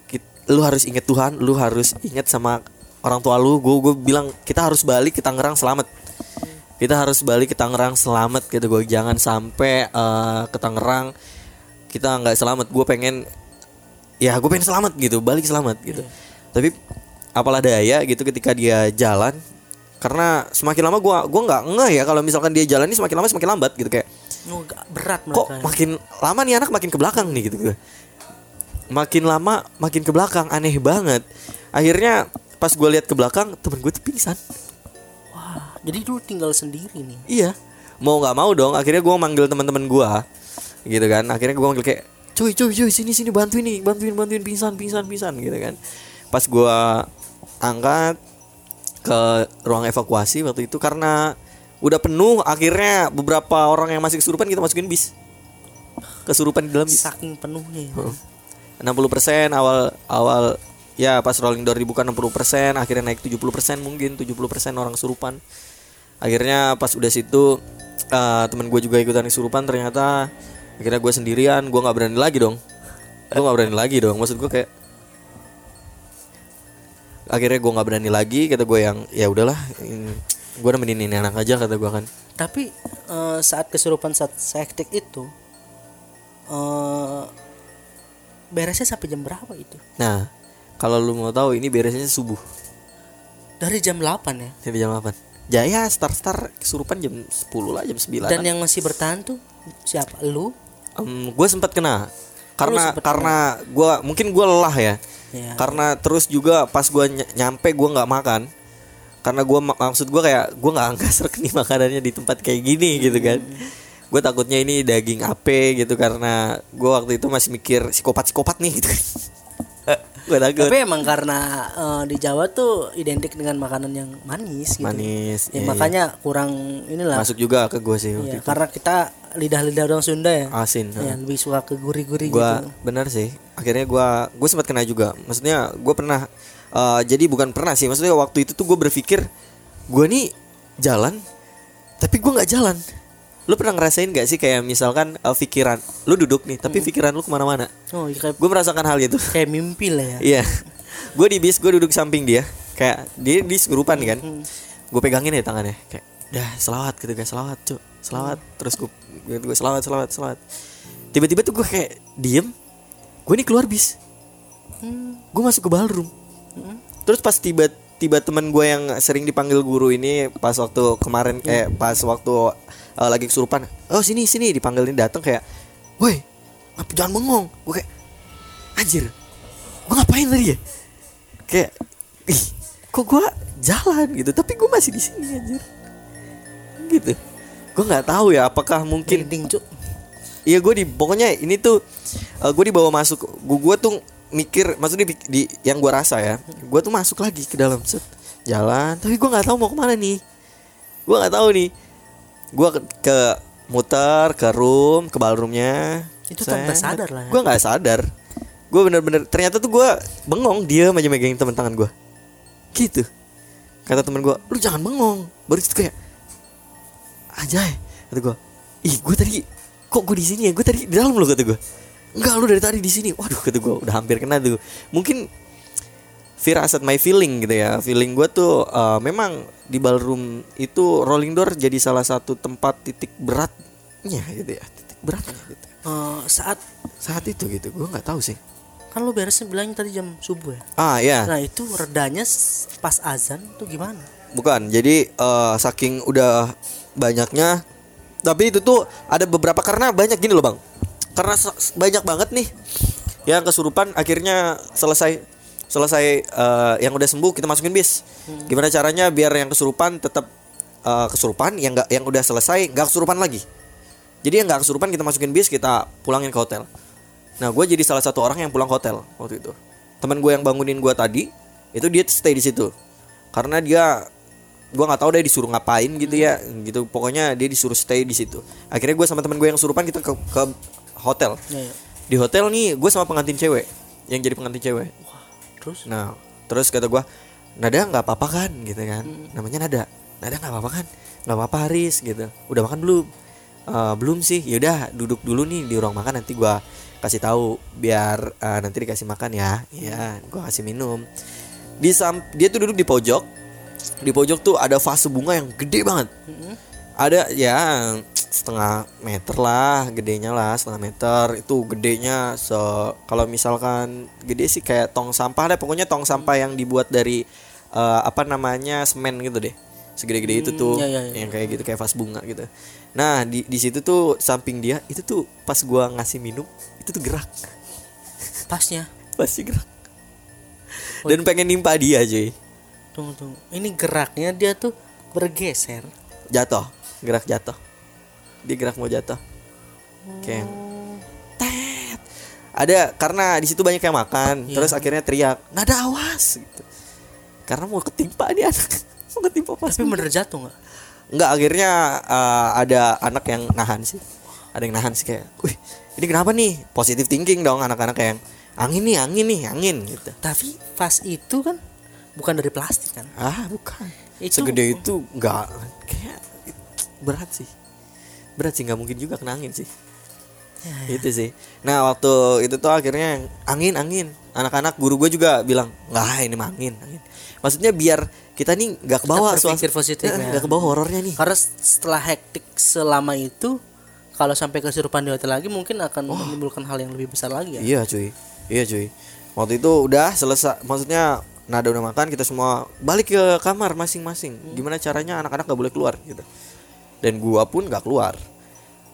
kit- lu harus ingat Tuhan lu harus ingat sama orang tua lu. Gue gue bilang kita harus balik ke Tangerang selamat. Kita harus balik ke Tangerang selamat gitu gue jangan sampai eh, ke Tangerang kita nggak selamat. Gue pengen ya gue pengen selamat gitu balik selamat gitu. Tapi apalah daya gitu ketika dia jalan karena semakin lama gue gua nggak ngeh ya kalau misalkan dia jalan ini semakin lama semakin lambat gitu kayak Oh, berat kok mereka. makin lama nih anak makin ke belakang nih gitu gue makin lama makin ke belakang aneh banget akhirnya pas gue lihat ke belakang temen gue tuh pingsan Wah, jadi dulu tinggal sendiri nih. Iya, mau nggak mau dong. Akhirnya gue manggil teman-teman gue, gitu kan. Akhirnya gue manggil kayak, cuy, cuy, cuy, sini, sini, bantuin nih, bantuin, bantuin, pingsan, pingsan, pingsan, gitu kan. Pas gue angkat ke ruang evakuasi waktu itu karena udah penuh. Akhirnya beberapa orang yang masih kesurupan kita masukin bis, kesurupan di dalam bis. Saking penuhnya. ya. 60% awal awal ya pas rolling door dibuka 60% akhirnya naik 70% mungkin 70% orang kesurupan akhirnya pas udah situ eh, temen gue juga ikutan kesurupan ternyata akhirnya gue sendirian gue nggak berani lagi dong gue nggak berani lagi dong maksud gue kayak akhirnya gue nggak berani lagi kata gue yang ya udahlah gue nemenin ini anak aja kata gue kan Tapi eh, saat kesurupan saat sektik itu eh beresnya sampai jam berapa itu? nah kalau lu mau tahu ini beresnya subuh Dari jam 8 ya. Sampai jam 8 Jaya start start kesurupan jam 10 lah jam 9 Dan yang masih bertahan tuh siapa? Lu? gue sempat kena karena karena gue mungkin gue lelah ya Ya. karena terus juga pas gue nyampe gue nggak makan karena gue maksud gue kayak gue nggak angkat nih makanannya di tempat kayak gini gitu kan gue takutnya ini daging ape gitu karena gue waktu itu masih mikir psikopat psikopat nih gitu gue takut Tapi emang karena eh, di Jawa tuh identik dengan makanan yang manis gitu. manis Ya, iya, makanya kurang inilah. iya. masuk juga ke gue sih Iya, karena kita lidah-lidah orang Sunda ya. asin Ya, lebih suka ke gurih-gurih gua gitu. bener sih. Akhirnya gua gue sempat kena juga. Maksudnya gue pernah eh, jadi bukan pernah sih. Maksudnya waktu itu tuh gue berpikir gue nih jalan tapi gue nggak jalan. Lu pernah ngerasain gak sih kayak misalkan eh, pikiran lu duduk nih tapi pikiran lu ke mana-mana? Oh, iya, kayak gue merasakan hal itu. kayak mimpi lah ya. iya. Gue di bis gue duduk samping dia. Kayak dia di segurupan kan. Gue pegangin ya tangannya. Kayak dah selawat gitu guys selawat cuk. Selawat. Terus gue gue selawat selawat selawat tiba-tiba tuh gue kayak diem gue ini keluar bis. Gue masuk ke ballroom. Terus pas tiba tiba teman gue yang sering dipanggil guru ini pas waktu kemarin eh pas waktu eh, lagi kesurupan oh sini sini dipanggilin datang kayak woi jangan bengong. Gue kayak anjir gue ngapain tadi ya? Kayak ih kok gue jalan gitu tapi gue masih di sini anjir. Gitu gue nggak tahu ya apakah mungkin Cuk. Iya gue di pokoknya ini tuh gue dibawa masuk gue gue tuh mikir maksudnya di, di yang gue rasa ya gue tuh masuk lagi ke dalam set jalan. Tapi gue nggak tahu mau ke mana nih. Gue nggak tahu nih. Gue ke, ke muter ke room ke ballroomnya. Itu tanpa sadar lah. Ya. gue nggak sadar. Gue bener-bener ternyata tuh gue bengong dia aja megangin teman tangan gue gitu. Kata teman gue lu jangan bengong. Baru itu kayak aja kata gue ih gue tadi kok gue di sini ya? Gue tadi di dalam lo kata gue enggak lu dari tadi di sini. Waduh kata gue udah hampir kena tuh. Mungkin firasat my feeling gitu ya. Feeling gue tuh eh, memang di ballroom itu rolling door jadi salah satu tempat titik beratnya gitu ya. Titik beratnya gitu. Eh, saat saat itu gitu gue nggak tahu sih. kan lu beresnya bilangnya tadi jam subuh ya. ah ya Nah, itu redanya pas azan tuh gimana? bukan jadi eh, saking udah banyaknya. Tapi itu tuh ada beberapa karena banyak gini loh bang. Karena banyak banget nih yang kesurupan akhirnya selesai selesai eh, yang udah sembuh kita masukin bis. Gimana caranya biar yang kesurupan tetap eh, kesurupan yang nggak yang udah selesai nggak kesurupan lagi. Jadi yang nggak kesurupan kita masukin bis kita pulangin ke hotel. Nah gue jadi salah satu orang yang pulang ke hotel waktu itu. Teman gue yang bangunin gue tadi itu dia stay di situ. Karena dia gue nggak tahu deh disuruh ngapain gitu ya gitu. Pokoknya dia disuruh stay di situ. Akhirnya gue sama teman gue yang surupan kita ke, ke hotel. Ya, ya. di hotel nih gue sama pengantin cewek yang jadi pengantin cewek. Terus? Nah terus kata gue nada nggak apa-apa kan? Gitu kan. Namanya nada. Nada nggak apa-apa kan? Nggak apa-apa Haris gitu. Udah makan belum? "Eh, belum sih. Yaudah duduk dulu nih di ruang makan nanti gua kasih tahu biar eh, nanti dikasih makan ya. Ya gua kasih minum. Di sam dia tuh duduk di pojok di pojok tuh ada vase bunga yang gede banget. Ada ya setengah meter lah gedenya lah setengah meter. Itu gedenya se kalau misalkan gede sih kayak tong sampah deh. Pokoknya tong sampah yang dibuat dari eh, apa namanya semen gitu deh. Segede-gede itu tuh ya, ya, ya. yang kayak gitu kayak vas bunga gitu. Nah di di situ tuh samping dia itu tuh pas gua ngasih minum itu tuh gerak. Pasnya. pasti gerak. Dan pengen nimpa dia cuy Tunggu tunggu. Ini geraknya dia tuh bergeser. jatuh. Gerak jatuh. Dia gerak mau jatuh. Kayak tet. Ada karena di situ banyak yang makan Iya. terus akhirnya teriak nada awas! gitu. Karena mau ketimpa dia. Anak mau ketimpa pas Tapi bener jatuh nggak? Enggak akhirnya uh, ada anak yang nahan sih. Ada yang nahan sih kayak wih ini kenapa nih? Positive thinking dong anak-anak yang angin nih angin nih angin gitu. Tapi vas itu kan bukan dari plastik kan? ah bukan. Itu- segede itu enggak kayak berat sih. Berat sih nggak mungkin juga kena angin sih. Itu sih. Nah waktu itu tuh akhirnya angin angin. Anak-anak guru gue juga bilang nggak ini mah angin angin. Maksudnya biar kita nih nggak ke bawah berpikir suas- positif Eh, ya. nggak ke bawah horornya nih. Karena setelah hektik selama itu, kalau sampai kesurupan di hotel lagi mungkin akan menimbulkan hal yang lebih besar lagi ya. Iya cuy. Iya cuy. Waktu itu udah selesai Maksudnya Nada udah makan Kita semua balik ke kamar masing-masing. Gimana caranya anak-anak gak boleh keluar gitu. Dan gua pun gak keluar.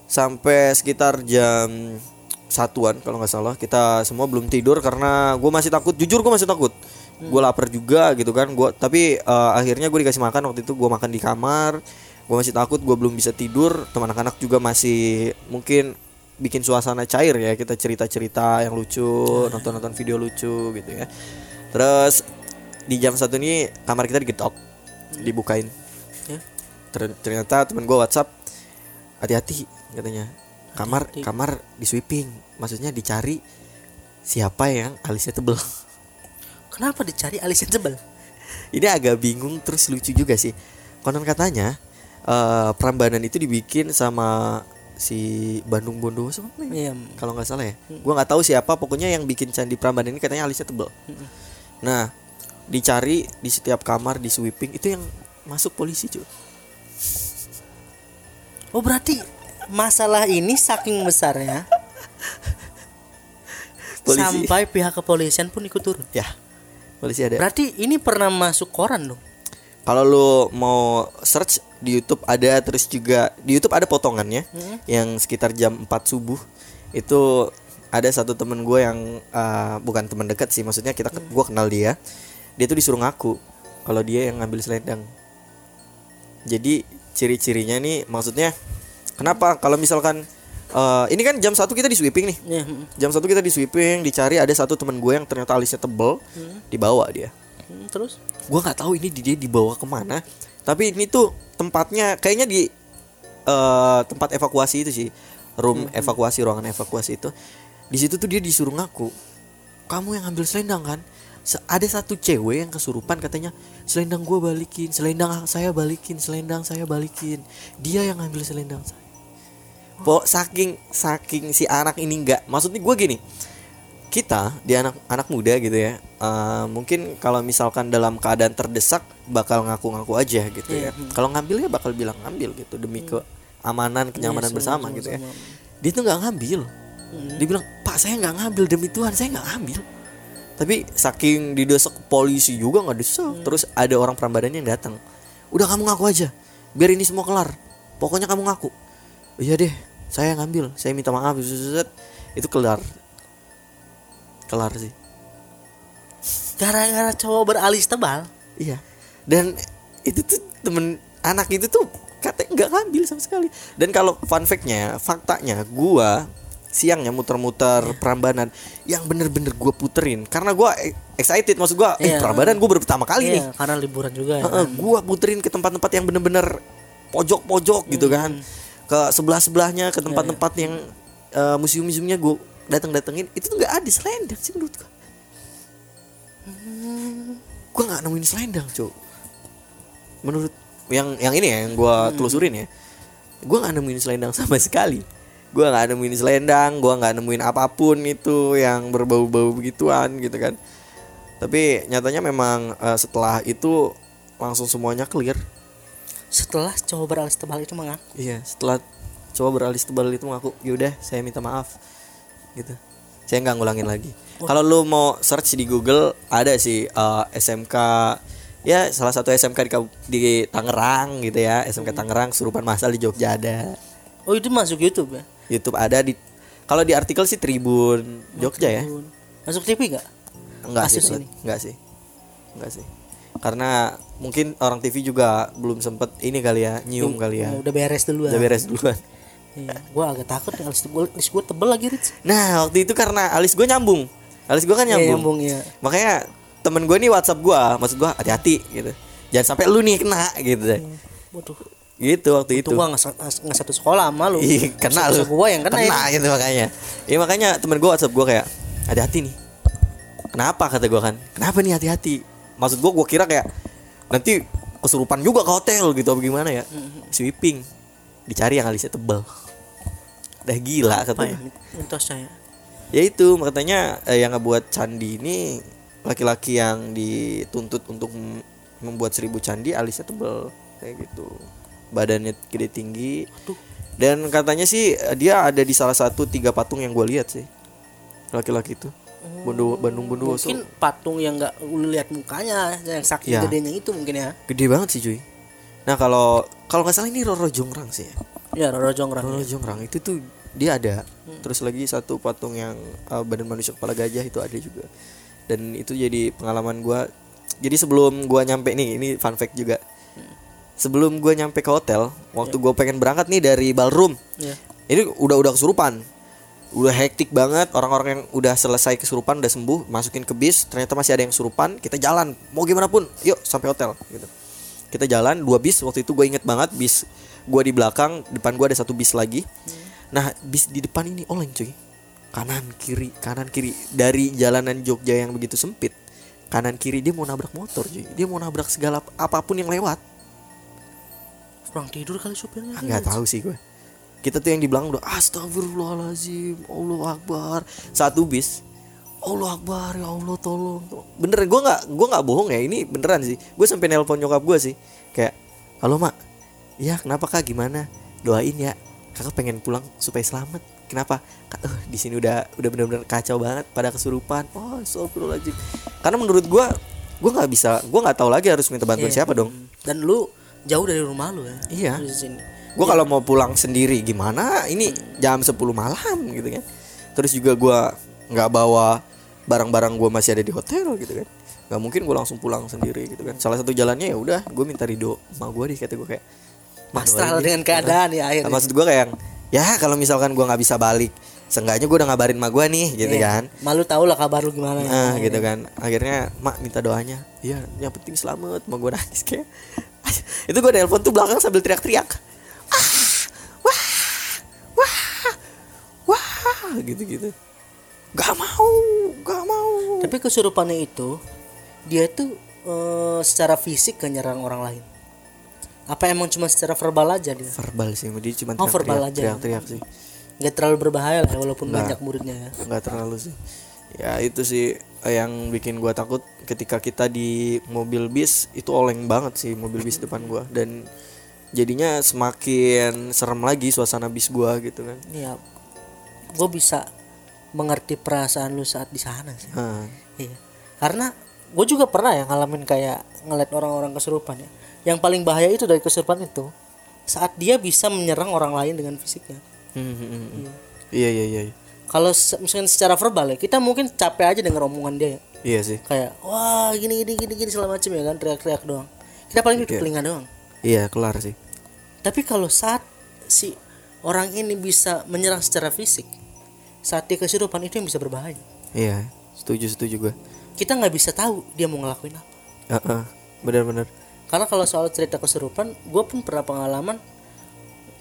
Sampai sekitar jam Satuan kalau nggak salah Kita semua belum tidur Karena gue masih takut. Jujur gue masih takut. Gue lapar juga gitu kan. Gua Tapi eh, akhirnya gue dikasih makan Waktu itu. Gue makan di kamar. Gue masih takut Gue belum bisa tidur. Teman anak-anak juga masih Mungkin bikin suasana cair ya. Kita cerita-cerita yang lucu nonton-nonton video lucu gitu ya. Terus di jam satu ini kamar kita digetok dibukain. Ya. Ter- ternyata temen gue WhatsApp hati-hati katanya. Kamar Hati-hati. kamar di sweeping maksudnya dicari siapa yang alisnya tebel. Kenapa dicari alisnya tebal? ini agak bingung terus lucu juga sih. Konon katanya eh Prambanan itu dibikin sama si Bandung apa ya? Kalau nggak salah ya. Gua nggak tahu siapa pokoknya yang bikin candi Prambanan ini katanya alisnya tebel. Nah dicari di setiap kamar di sweeping itu yang masuk polisi cuy Oh berarti masalah ini saking besarnya Polisi. sampai pihak kepolisian pun ikut turun. ya polisi ada Berarti ini pernah masuk koran dong. Kalau lu mau search di YouTube ada terus juga di YouTube ada potongannya yang sekitar jam 4 subuh itu ada satu temen gue yang uh, bukan teman dekat sih maksudnya kita gue kenal dia dia tuh disuruh ngaku kalau dia yang ngambil selendang. Jadi ciri-cirinya nih maksudnya kenapa? Kalau misalkan uh, ini kan jam satu kita di sweeping nih. Mm, jam satu kita di sweeping dicari ada satu temen gue yang ternyata alisnya tebel dibawa dia. Mm, terus? Gua nggak tahu ini dia dibawa ke mana tapi ini tuh tempatnya kayaknya di eh, tempat evakuasi itu sih room evakuasi ruangan evakuasi itu. Di situ tuh dia disuruh ngaku kamu yang ambil selendang kan ada satu cewek yang kesurupan katanya selendang gua balikin selendang saya balikin selendang saya balikin. Dia yang ngambil selendang saya. Po saking saking si anak ini enggak maksudnya gue gini kita di anak anak muda gitu ya eh, mungkin kalau misalkan dalam keadaan terdesak bakal ngaku-ngaku aja gitu ya. Kalau ngambil ya bakal bilang ngambil gitu demi keamanan kenyamanan Iya, bersama sama- gitu ya. Dia tuh nggak ngambil. Dia bilang pak saya nggak ngambil demi Tuhan saya nggak ngambil tapi saking didesak polisi juga nggak desak terus ada orang Prambanan yang datang. Udah kamu ngaku aja biar ini semua kelar. Pokoknya kamu ngaku. Iya deh saya ngambil. Saya minta maaf. Itu kelar. Kelar sih. Gara-gara cowok beralis tebal. iya. Dan itu tuh temen anak itu tuh katanya nggak ngambil sama sekali. Dan kalau fun factnya faktanya gua siangnya muter-muter Prambanan yang bener-bener gua puterin. Karena gua e- excited maksud gua eh Iya. Prambanan gua baru pertama kali nih. Iya, karena liburan juga ya. Heeh, gua puterin ke tempat-tempat yang bener-bener pojok-pojok gitu kan. Ke sebelah-sebelahnya ke tempat-tempat yang eh, museum-museumnya gua dateng-datengin itu tuh nggak ada selendang sih menurut gua. Gua nggak nemuin selendang cuy menurut yang yang ini ya yang gua telusurin ya. Gua nggak nemuin selendang sama sekali gua nggak nemuin selendang gua nggak nemuin apa pun itu yang berbau-bau begituan gitu kan. Tapi nyatanya memang eh, setelah itu langsung semuanya clear. Setelah cowok beralis tebal itu mengaku. iya setelah coba beralis tebal itu ngaku yaudah saya minta maaf. Gitu. Saya nggak ngulangin lagi. Kalau lu mau search di Google ada sih eh, SMK ya salah satu SMK di, di Tangerang gitu ya SMK Tangerang surupan masal di Jogja ada. Oh itu masuk YouTube ya? YouTube ada di kalau di artikel sih Tribun Jogja ya. Masuk TV nggak? enggak sih ini. enggak sih. Enggak sih. Karena mungkin orang TV juga belum sempet ini kali ya nyium kali ya. Udah beres dulu udah beres duluan. Iya, gua agak takut nih alis gua, alis gua tebel lagi Rich. nah waktu itu karena alis gue nyambung. Alis gue kan Iya, nyambung, nyambung ya. makanya temen gue nih WhatsApp gue maksud gue hati-hati gitu. Jangan sampai lu nih kena gitu Waduh, gitu waktu itu itu. gua nggak sa- nggak satu sekolah sama lu. Ih, kena lu. gua yang kena, ya. gitu makanya. Iya makanya temen gue WhatsApp gue kayak hati-hati nih. Kenapa? kata gue kan. Kenapa nih hati-hati? Maksud gue gue kira kayak nanti kesurupan juga ke hotel gitu apa gimana ya. Sweeping. Dicari yang alisnya tebal udah gila Apa kata ya? Mitosnya ya. ya itu makanya eh, yang ngebuat candi ini laki-laki yang dituntut untuk mem- membuat seribu candi alisnya tebel. Kayak gitu badannya gede tinggi. Waduh. dan katanya sih eh, dia ada di salah satu tiga patung yang gue lihat sih. Laki-laki itu. Bondo Bandung Bondowoso Mungkin patung yang nggak lu lihat mukanya, yang saking Ya. gedenya itu mungkin ya. gede banget sih cuy. Nah kalau kalau nggak salah ini Roro Jongrang sih ya. Ya, Roro Jongrang. Roro Jongrang. Itu tuh dia ada. Terus lagi satu patung yang uh, badan manusia kepala gajah itu ada juga. Dan itu jadi pengalaman gua. Jadi sebelum gua nyampe nih ini fun fact juga sebelum gua nyampe ke hotel waktu gua pengen berangkat nih dari ballroom. Ya. ini udah udah kesurupan. Udah hektik banget orang-orang yang udah selesai kesurupan udah sembuh masukin ke bis ternyata masih ada yang kesurupan kita jalan. Mau gimana pun yuk sampai hotel gitu. Kita jalan dua bis waktu itu gue inget banget bis gue di belakang depan gue ada satu bis lagi. Nah bis di depan ini oleng cuy. Kanan kiri kanan kiri. Dari jalanan Jogja yang begitu sempit kanan kiri dia mau nabrak motor cuy. Dia mau nabrak segala apa pun yang lewat Kurang tidur kali supirnya. Ah, nggak tahu sih gue. Kita tuh yang di belakang udah astagfirullahalazim Allah Akbar. Satu bis Allah Akbar ya Allah tolong. Bener gue nggak gue nggak bohong ya ini beneran sih. Gue sampai nelpon nyokap gue sih kayak halo mak. Ya kenapa kak? Gimana? Doain ya kakak pengen pulang supaya selamat. Kenapa? Eh, di sini udah udah bener-bener kacau banget pada kesurupan. Oh astagfirullahaladzim. Karena menurut gue gue nggak bisa gue nggak tahu lagi harus minta bantuan Iya. siapa dong. Dan lu jauh dari rumah lu ya. Iya. Gue kalau mau pulang sendiri gimana ini jam 10 malam gitu kan terus juga gue nggak bawa barang-barang gue masih ada di hotel gitu kan nggak mungkin gue langsung pulang sendiri gitu kan salah satu jalannya ya udah gue minta ridho sama gue deh kata gue kayak "Ma, Pasrah doain deh." dengan keadaan ya Nah, akhirnya. maksud gue kayak yang, ya kalau misalkan gue nggak bisa balik seenggaknya gue udah ngabarin ma gue nih gitu Iya. kan Malu tau lah kabar lu gimana. Nah, gitu kan. Akhirnya mak minta doanya. Iya, yang penting selamat. Mau gue nangis kayak. itu gue nelpon tuh belakang sambil teriak-teriak. Ah, wah, wah, wah, gitu-gitu. Gak mau, gak mau. Tapi kesurupannya itu dia tuh eh, secara fisik kan nyerang orang lain. Apa emang cuma secara verbal aja dia? Verbal sih, dia cuma Oh, verbal teriak-teriak, aja. teriak-teriak sih. Nggak terlalu berbahaya lah ya, walaupun Nggak. banyak muridnya ya. nggak terlalu sih ya itu sih yang bikin gua takut ketika kita di mobil bis itu oleng banget sih mobil bis depan gua dan jadinya semakin serem lagi suasana bis gua gitu kan Iya. Gue bisa mengerti perasaan lu saat di sana sih. Nah, Iya. Karena gue juga pernah ya ngalamin kayak ngeliat orang-orang kesurupan ya. Yang paling bahaya itu dari kesurupan itu saat dia bisa menyerang orang lain dengan fisiknya. hmm, hmm, hmm, hmm. iya iya iya Kalau misalnya secara verbal ya, kita mungkin capek aja denger omongan dia ya. iya sih Kayak wah gini gini gini gini segala macam ya kan teriak-teriak doang. Kita paling di telinga doang. iya kelar sih Tapi kalau saat si orang ini bisa menyerang secara fisik, saat dia kesurupan itu yang bisa berbahaya. iya setuju setuju gua Kita nggak bisa tahu dia mau ngelakuin apa. Heeh, benar-benar Karena kalau soal cerita kesurupan, gue pun pernah pengalaman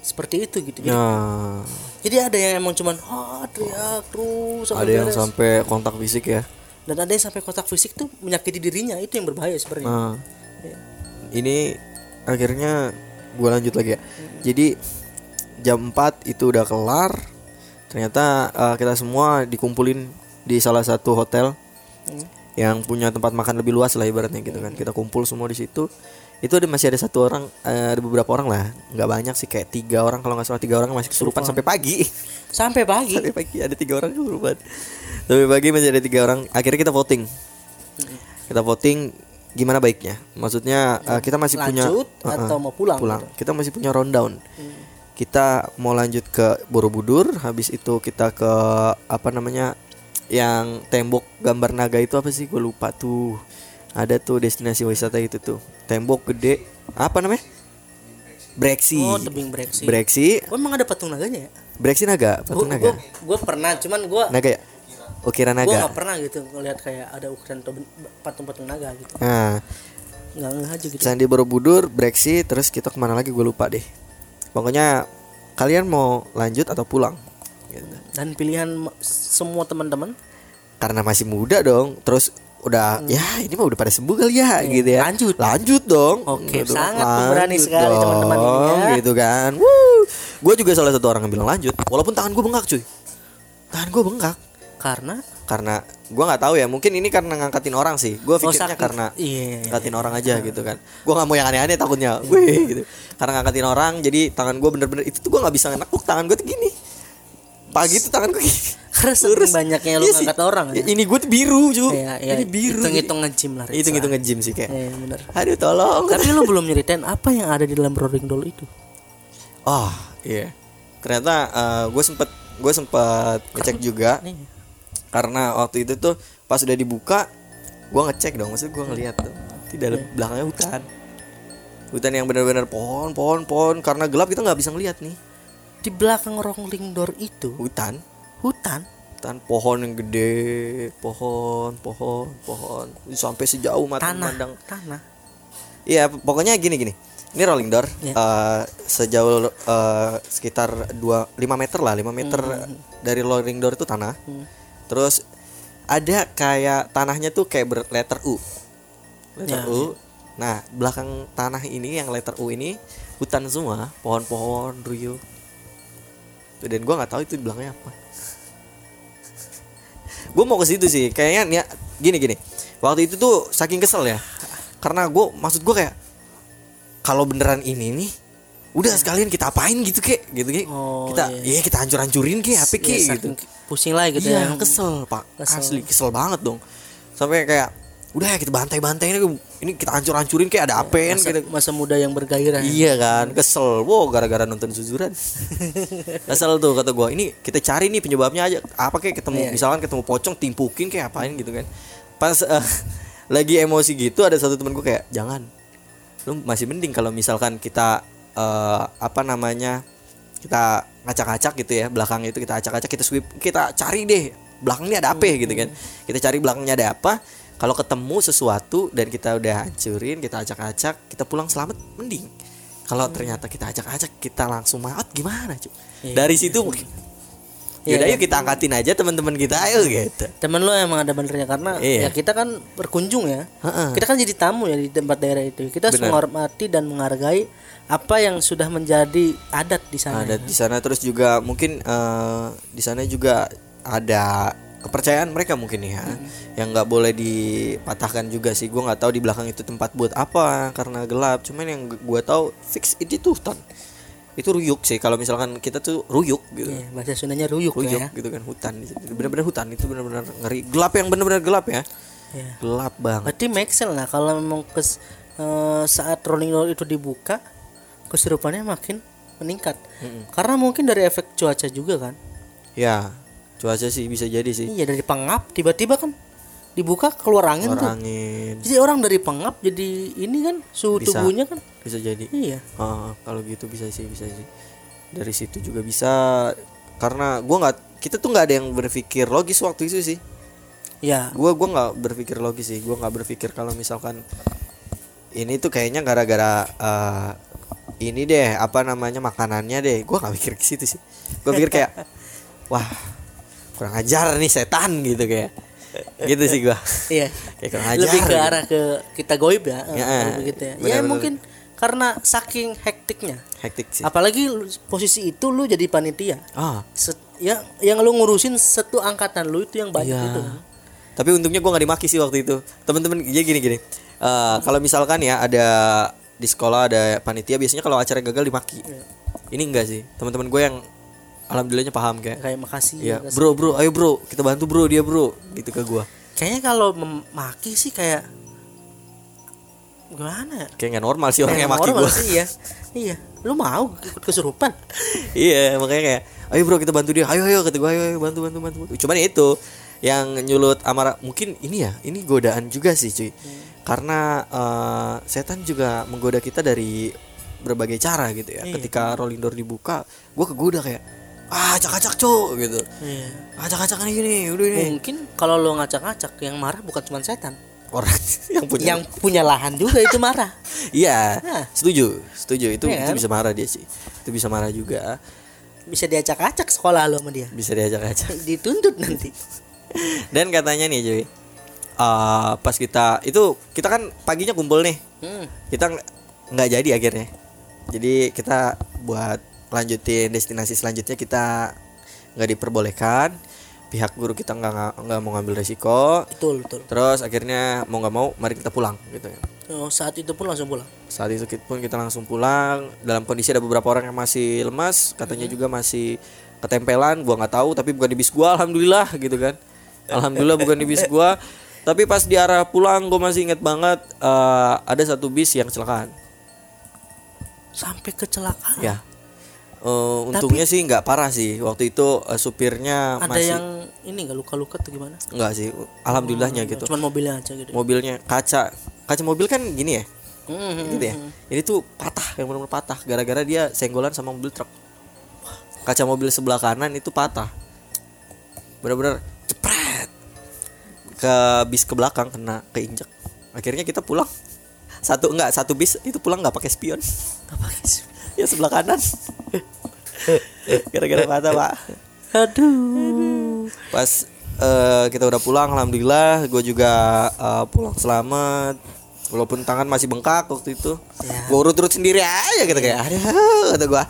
seperti itu gitu. Jadi, nah jadi ada yang emang cuman oh, teriak terus ada yang beres. sampai kontak fisik ya dan ada yang sampai kotak fisik tuh menyakiti dirinya itu yang berbahaya sebenarnya. Nah, Iya. ini akhirnya gua lanjut lagi ya. Jadi jam 4 itu udah kelar. Ternyata eh, kita semua dikumpulin di salah satu hotel yang punya tempat makan lebih luas lah ibaratnya gitu kan. Kita kumpul semua di situ. Itu ada masih ada satu orang, eh, ada beberapa orang lah, nggak banyak sih kayak tiga orang kalau nggak salah tiga orang masih kesurupan sampai pagi. Sampai pagi. sampai pagi ada tiga orang kesurupan. Sampai pagi masih ada tiga orang. Akhirnya kita voting. Kita voting gimana baiknya. Maksudnya eh, kita masih punya Lanjut Uh-uh, atau mau pulang? pulang. gitu? Kita masih punya rundown. Kita mau lanjut ke Borobudur, habis itu kita ke apa namanya yang tembok gambar naga itu apa sih? Gue lupa tuh. Ada tuh destinasi wisata itu tuh. Tembok gede. Apa namanya? Breksi. Oh, tebing breksi. Breksi. Oh, emang ada patung naganya ya? Breksi naga, patung naga. Gue pernah, cuman gue Naga ya? Ukira gue naga. nggak pernah gitu ngeliat kayak ada toben- patung-patung naga gitu. Nah, Nggak ngeh aja gitu. Candi Borobudur, Breksi, terus kita ke mana lagi gue lupa deh. Pokoknya kalian mau lanjut atau pulang? Gitu. Dan pilihan semua teman-teman Karena masih muda dong, terus udah ya ini mah udah pada sembuh kali ya gitu ya. Hmm. lanjut. Lanjut dong. Oke, Gitu. sangat pemberani Lanjut sekali teman-teman ya. Gitu kan. Gue juga salah satu orang yang bilang lanjut, walaupun tangan gue bengkak cuy. Tangan gue bengkak karena karena gue nggak tahu ya mungkin ini karena ngangkatin orang sih gue pikirnya sakit. karena Iya, iya, ngangkatin orang aja gitu kan gue nggak mau yang aneh-aneh takutnya wih gitu karena ngangkatin orang jadi tangan gue bener-bener itu tuh gue nggak bisa nekuk tangan gue tuh gini pagi tuh tangan gue gini karena saking banyaknya lu Iya ngangkat orang Ya, ya. ini gue tuh biru cu Iya, iya. ini biru Hitung-hitung nge-gym lah. Ritsa. hitung hitung nge-gym sih kayak Iya, bener. aduh tolong Tapi lu belum nyeritain apa yang ada di dalam rolling doll itu. oh iya ternyata gue sempet gue sempet ngecek juga Nih. karena waktu itu tuh pas udah dibuka gua ngecek dong maksud gua ngeliat tuh di dalam belakangnya hutan hutan yang benar-benar pohon pohon pohon karena gelap kita nggak bisa ngeliat nih Di belakang rolling door itu hutan hutan hutan pohon yang gede pohon pohon pohon sampai sejauh mata tanah memandang tanah Iya, pokoknya gini gini. Ini rolling door Iya. eh, sejauh eh, sekitar 2 5 meter lah, 5 meter Hmm. dari rolling door itu tanah. Terus ada kayak tanahnya tuh kayak berletter U. Letter Ya, U. Nah, belakang tanah ini yang letter U ini hutan semua, pohon-pohon, ruyuk. Dan gua nggak tahu itu di belakangnya apa. gue mau ke situ sih kayaknya nih gini gini. Waktu itu tuh saking kesel ya. Karena gue maksud gue kayak kalau beneran ini nih udah sekalian kita apain gitu kek? Gitu kek. Oh, kita iya. iya kita hancur hancurin kek HP Ya, kek? gitu. saking pusing lah gitu iya ya. kesel pak. Kesel. asli kesel banget dong. Sampai kayak udah ya kita bantai bantai ini ini kita hancur hancurin kayak ada apaan masa, gitu masa muda yang bergairah ya. Iya kan, kesel. Wow, gara-gara nonton suzuran. kesel tuh kata gua. Ini kita cari nih penyebabnya aja. Apa kayak ketemu Iya. misalkan ketemu pocong timpukin kayak apain gitu kan. Pas eh, lagi emosi gitu ada satu temen gua kayak jangan. Lu masih mending kalau misalkan kita eh, apa namanya? Kita ngacak-ngacak gitu ya, belakang itu kita acak-acak, kita sweep, kita cari deh belakangnya ada apa gitu kan. Kita cari belakangnya ada apa. Kalau ketemu sesuatu dan kita udah hancurin, kita acak-acak, kita pulang selamat mending. Kalau ternyata kita acak-acak, kita langsung maut gimana, cuy? Iya. Dari situ mungkin Iya, Yaudah iya. yuk kita angkatin aja teman-teman kita ayo gitu. temen lo emang ada benernya karena Iya. ya kita kan berkunjung ya Heeh. kita kan jadi tamu ya di tempat daerah itu kita harus menghormati dan menghargai apa yang sudah menjadi adat di sana Ada di sana terus juga mungkin eh, di sana juga ada kepercayaan mereka mungkin ya. Yang nggak boleh dipatahkan juga sih. Gue nggak tahu di belakang itu tempat buat apa karena gelap. Cuman yang gue tahu fix itu tuh hutan. Itu ruyuk sih. Kalau misalkan kita tuh ruyuk gitu. Iya, bahasa Sundanya ruyuk, ruyuk ya gitu kan hutan. Bener-bener hutan. Itu bener-bener ngeri. Gelap yang bener-bener gelap ya. Iya. gelap banget. Berarti sense lah kalau memang kes, eh, saat rolling door itu dibuka keserupannya makin meningkat. Karena mungkin dari efek cuaca juga kan? Ya cuaca sih bisa jadi sih. Iya dari pengap tiba-tiba kan dibuka keluar angin tuh. Keluar angin. Jadi orang dari pengap jadi ini kan suhu Bisa. tubuhnya kan. Bisa jadi. Iya. Ah, kalau gitu bisa sih bisa sih. Dari situ juga bisa karena gua nggak kita tuh nggak ada yang berpikir logis waktu itu sih. Ya gua gua nggak berpikir logis sih gua nggak berpikir kalau misalkan ini tuh kayaknya gara-gara eh, ini deh apa namanya makanannya deh. Gua nggak mikir ke situ sih. Gua pikir kayak wah kurang ajar nih setan gitu kayak gitu sih gua iya kayak kurang ajar lebih ke gitu. arah ke kita goib ya, eh, Ya, begitu ya. ya benar-benar. mungkin karena saking hektiknya hektik sih apalagi lu- posisi itu lu jadi panitia ah Set, ya yang lu ngurusin satu angkatan lu itu yang banyak Iya. itu Tapi untungnya gue nggak dimaki sih waktu itu. Temen-temen ya gini gini. Eh, kalau misalkan ya ada di sekolah ada panitia biasanya kalau acara gagal dimaki. Ini enggak sih. Teman-teman gue yang alhamdulillahnya paham kayak. kayak makasih Ya, bro, bro, ayo bro, kita bantu bro dia bro, gitu ke gue. kayaknya kalau memaki sih kayak gimana ya Kayak nggak normal sih orang yang maki gue. sih iya iya lu mau ikut kesurupan iya, makanya kayak, ayo bro kita bantu dia, ayo ayo kata gue, ayo, ayo bantu bantu bantu. Cuman ya itu yang nyulut amarah mungkin ini ya, ini godaan juga sih cuy. Karena eh, setan juga menggoda kita dari berbagai cara gitu ya. Iya. Ketika rolling door dibuka, gue kegoda kayak, ah acak-acak cuk gitu. iya Acak-acak nih gini, udah ini. mungkin kalau lu ngacak-ngacak yang marah bukan cuma setan Orang yang punya yang punya lahan juga itu marah Iya, Nah. setuju, setuju itu Iya itu kan? bisa marah dia sih. Itu bisa marah juga, bisa diacak-acak sekolah lu sama dia bisa diajak-ajak. dituntut nanti Dan katanya nih cuy, eh, pas kita itu kita kan paginya kumpul nih, hmm. kita ng- nggak jadi akhirnya. Jadi kita buat lanjutin destinasi selanjutnya kita nggak diperbolehkan. Pihak guru kita nggak nggak- mau ngambil resiko. betul betul Terus akhirnya mau nggak mau mari kita pulang gitu ya. oh, saat itu pun langsung pulang Saat itu pun kita langsung pulang dalam kondisi ada beberapa orang yang masih lemas, katanya juga masih ketempelan, gua nggak tahu tapi bukan di bis gua alhamdulillah gitu kan. Alhamdulillah bukan di bis gua. Tapi pas di arah pulang gue masih inget banget eh, ada satu bis yang kecelakaan. sampai kecelakaan Ya. Eh, untungnya sih nggak parah sih. Waktu itu eh, supirnya ada masih yang ini nggak luka-luka tuh gimana nggak sih. Alhamdulillahnya gitu. cuman mobilnya aja gitu Mobilnya kaca kaca mobil kan gini ya. Hmm, gitu ya. Ini tuh patah, yang benar-benar patah gara-gara dia senggolan sama mobil truk. Kaca mobil sebelah kanan itu patah. bener-bener cepret ke bis ke belakang kena keinjak akhirnya kita pulang satu enggak satu bis itu pulang nggak pakai spion Apa guys? Ya sebelah kanan. Gara-gara mata pak. Aduh. pas eh, kita udah pulang alhamdulillah gue juga eh, pulang selamat. Walaupun tangan masih bengkak waktu itu. Ya. gue urut-urut sendiri aja gitu kayak ada kata gue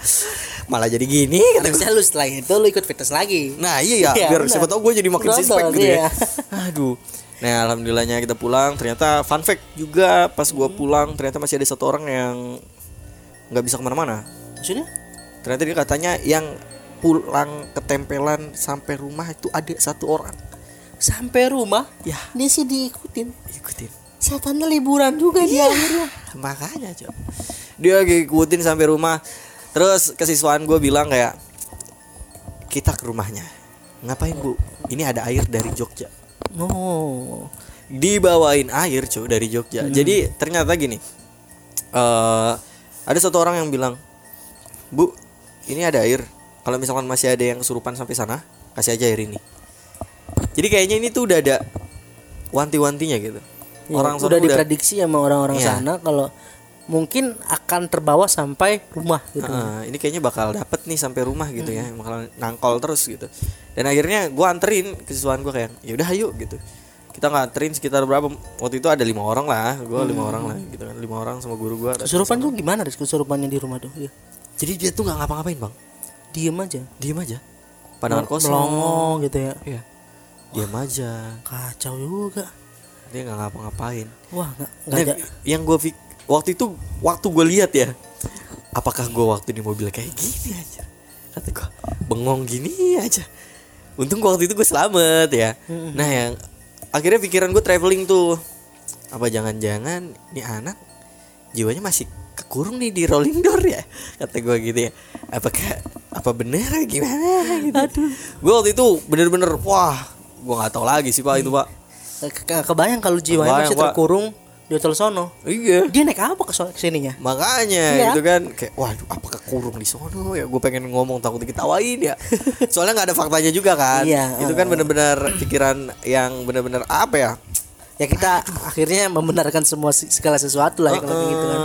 malah jadi gini kata gua. Harusnya lu setelah itu lu ikut fitness lagi. nah iya ya Iya, biar siapa tau gue jadi makin suspek gitu iya. ya. Aduh. Nah alhamdulillahnya kita pulang. Ternyata fun fact juga pas gue pulang ternyata masih ada satu orang yang nggak bisa ke mana-mana. Maksudnya? ternyata dia katanya yang pulang ketempelan sampai rumah itu ada satu orang. Sampai rumah, ya. Dia sih diikutin. ikutin Setannya liburan juga dia akhirnya. makanya coba dia ngikutin sampai rumah. Terus kesiswaan gue bilang kayak kita ke rumahnya. Ngapain bu? Ini ada air dari Jogja. Oh. dibawain air cuy dari Jogja. Jadi ternyata gini eh ada satu orang yang bilang bu ini ada air. Kalau misalkan masih ada yang kesurupan sampai sana kasih aja air ini. Jadi kayaknya ini tuh udah ada wanti-wantinya gitu. Ya, orang udah sono diprediksi sama orang-orang Iya. sana kalau mungkin akan terbawa sampai rumah gitu. Heeh, ini kayaknya bakal dapet nih sampai rumah gitu ya bakal nangkol terus gitu. Dan akhirnya gue anterin ke siswaan gue kayak ya udah ayo gitu kita nganterin sekitar berapa waktu itu ada lima orang lah gue lima orang lah gitu kan lima orang sama guru gue Kesurupan tuh gimana Riz? kesurupannya di rumah tuh? Iya. jadi dia tuh nggak ngapa-ngapain bang Diem aja. diem aja pandangan kosong Melongo gitu ya. iya diem aja Kacau juga. dia nggak ngapa-ngapain Wah, nggak nggak Nah, ada. yang gue waktu itu waktu gue lihat ya apakah gue waktu di mobil kayak gini aja kata gue bengong gini aja untung gua waktu itu gue selamat ya nah yang akhirnya pikiran gue traveling tuh. Apa jangan-jangan ini anak jiwanya masih kekurung nih di rolling door ya? Kata gue gitu ya. Apakah apa bener gimana gitu gue waktu itu bener-bener wah gue nggak tahu lagi sih pak itu pak. Ke- ke- Kebayang kalau jiwanya Kebayang, masih Pak. Di hotel sono. iya. Dia naik apa ke ke sininya? makanya Iya. gitu kan. Kayak waduh apakah kurung di sono ya? Gue pengen ngomong takut diketawain ya. Soalnya nggak ada faktanya juga kan. Iya, itu kan bener-bener pikiran yang bener-bener apa ya? Ya kita akhirnya membenarkan semua segala sesuatu lah ya kalau kayak gitu kan.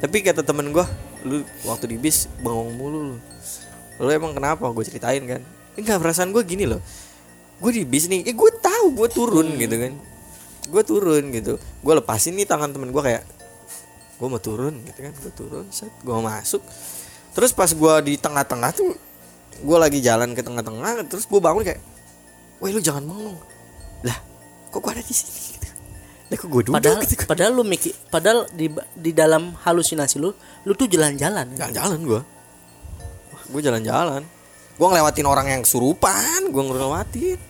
Tapi kata temen gue lu waktu di bis bengong mulu lu. Lu emang kenapa? Gue ceritain kan. Enggak perasaan gue gini loh. Gue di bis nih eh gue tahu gue turun Hmm. gitu kan gue turun gitu. Gue lepasin nih tangan temen gue kayak gue mau turun gitu kan. Gue turun set gue masuk. Terus pas gue di tengah-tengah tuh gue lagi jalan ke tengah-tengah terus gue bangun kayak woi lu jangan bengong. Lah kok gue ada di sini? Gitu. Lah kok gue duduk? Padahal gitu padahal lu mikir padahal di di dalam halusinasi lu lu tuh jalan-jalan. jalan-jalan gue gue jalan-jalan. Gue ngelewatin orang yang kesurupan gue ngelewatin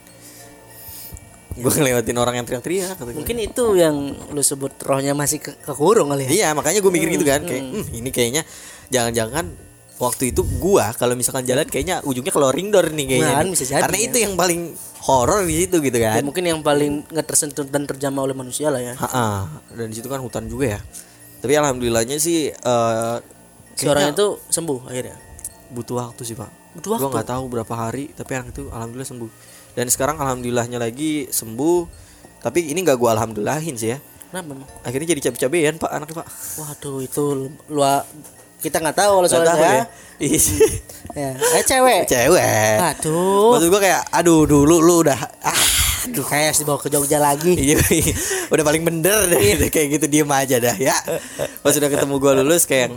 gue ngelewatin orang yang teriak-teriak gua. Mungkin itu yang lu sebut rohnya masih ke kekurung kali ya. iya makanya gue mikir gitu kan kayak "Hmm, ini kayaknya jangan-jangan waktu itu gua kalau misalkan jalan kayaknya ujungnya ke ring door nih kayaknya Nah, nih. bisa jadi karena ya. itu yang paling horor di situ gitu Ya, kan mungkin yang paling nggak tersentuh dan terjamah oleh manusia lah ya. Ha-ha. dan di situ kan hutan juga ya tapi alhamdulillahnya sih Si orang kayaknya itu sembuh akhirnya. butuh waktu sih pak Butuh Gua waktu. nggak tahu berapa hari tapi anak itu alhamdulillah sembuh dan sekarang alhamdulillahnya lagi sembuh tapi ini nggak gua alhamdulillahin sih ya Kenapa akhirnya jadi cabe-cabean pak anaknya pak Waduh itu lu, lu kita nggak tahu kalau Nggak soalnya tahu ya. ya Ih, ya. Eh cewek. cewek Aduh. maksud gua kayak aduh dulu lu udah ah Aduh kayak dibawa ke Jogja lagi. iya iya. udah paling bener deh Iya. kayak gitu diem aja dah ya pas udah ketemu gua lulus kayak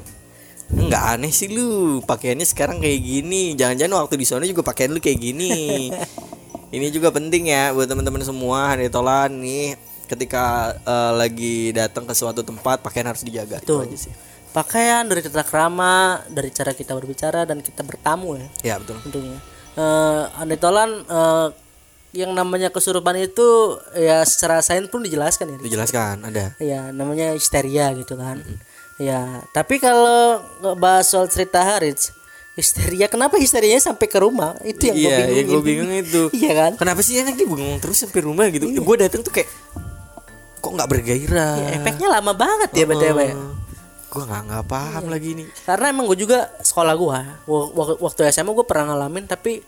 Enggak aneh sih lu Pakaiannya sekarang kayak gini Jangan-jangan waktu di sana juga pakaian lu kayak gini Ini juga penting ya Buat teman-teman semua Hari tolan nih Ketika eh, lagi datang ke suatu tempat Pakaian harus dijaga Itu Betul. aja sih Pakaian dari tata krama, dari cara kita berbicara dan kita bertamu ya Ya betul tentunya. Eh Andi Tolan eh, yang namanya kesurupan itu ya secara sains pun dijelaskan ya. Dijelaskan ada Ya namanya histeria gitu kan. Ya tapi kalau bahas soal cerita Harits histeria. Kenapa histerianya sampai ke rumah? Itu yang gue Iya bingung yang gue bingung itu. Iya kan? Kenapa sih enak dia bengong terus sampai rumah gitu? Gue datang tuh kayak Kok nggak bergairah? Ya, efeknya lama banget ya btw ya. Gue nggak nggak paham lagi nih karena emang gue juga sekolah gue waktu SMA gue pernah ngalamin tapi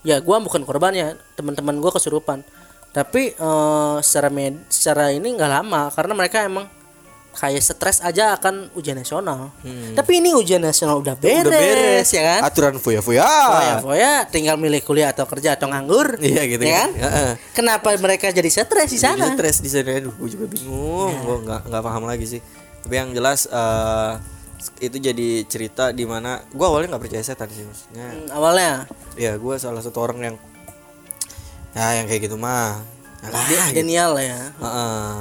ya gua bukan korbannya teman-teman gua kesurupan. Tapi eh, secara med secara ini nggak lama karena mereka emang kayak stres aja akan ujian nasional tapi ini ujian nasional udah beres, Hmm. Udah beres ya kan Aturan foya-foya. Oh ya, Foya tinggal milih kuliah atau kerja atau nganggur. Iya gitu ya kan? kan. Heeh. Kenapa mereka jadi stres di sana? stres di sana aduh gue juga bingung gue nggak nggak paham lagi sih tapi yang jelas eh, itu jadi cerita di mana gue awalnya nggak percaya setan sih maksudnya Hmm, awalnya ya gue salah satu orang yang ya yang kayak gitu mah alah dia gitu. genial ya. Heeh.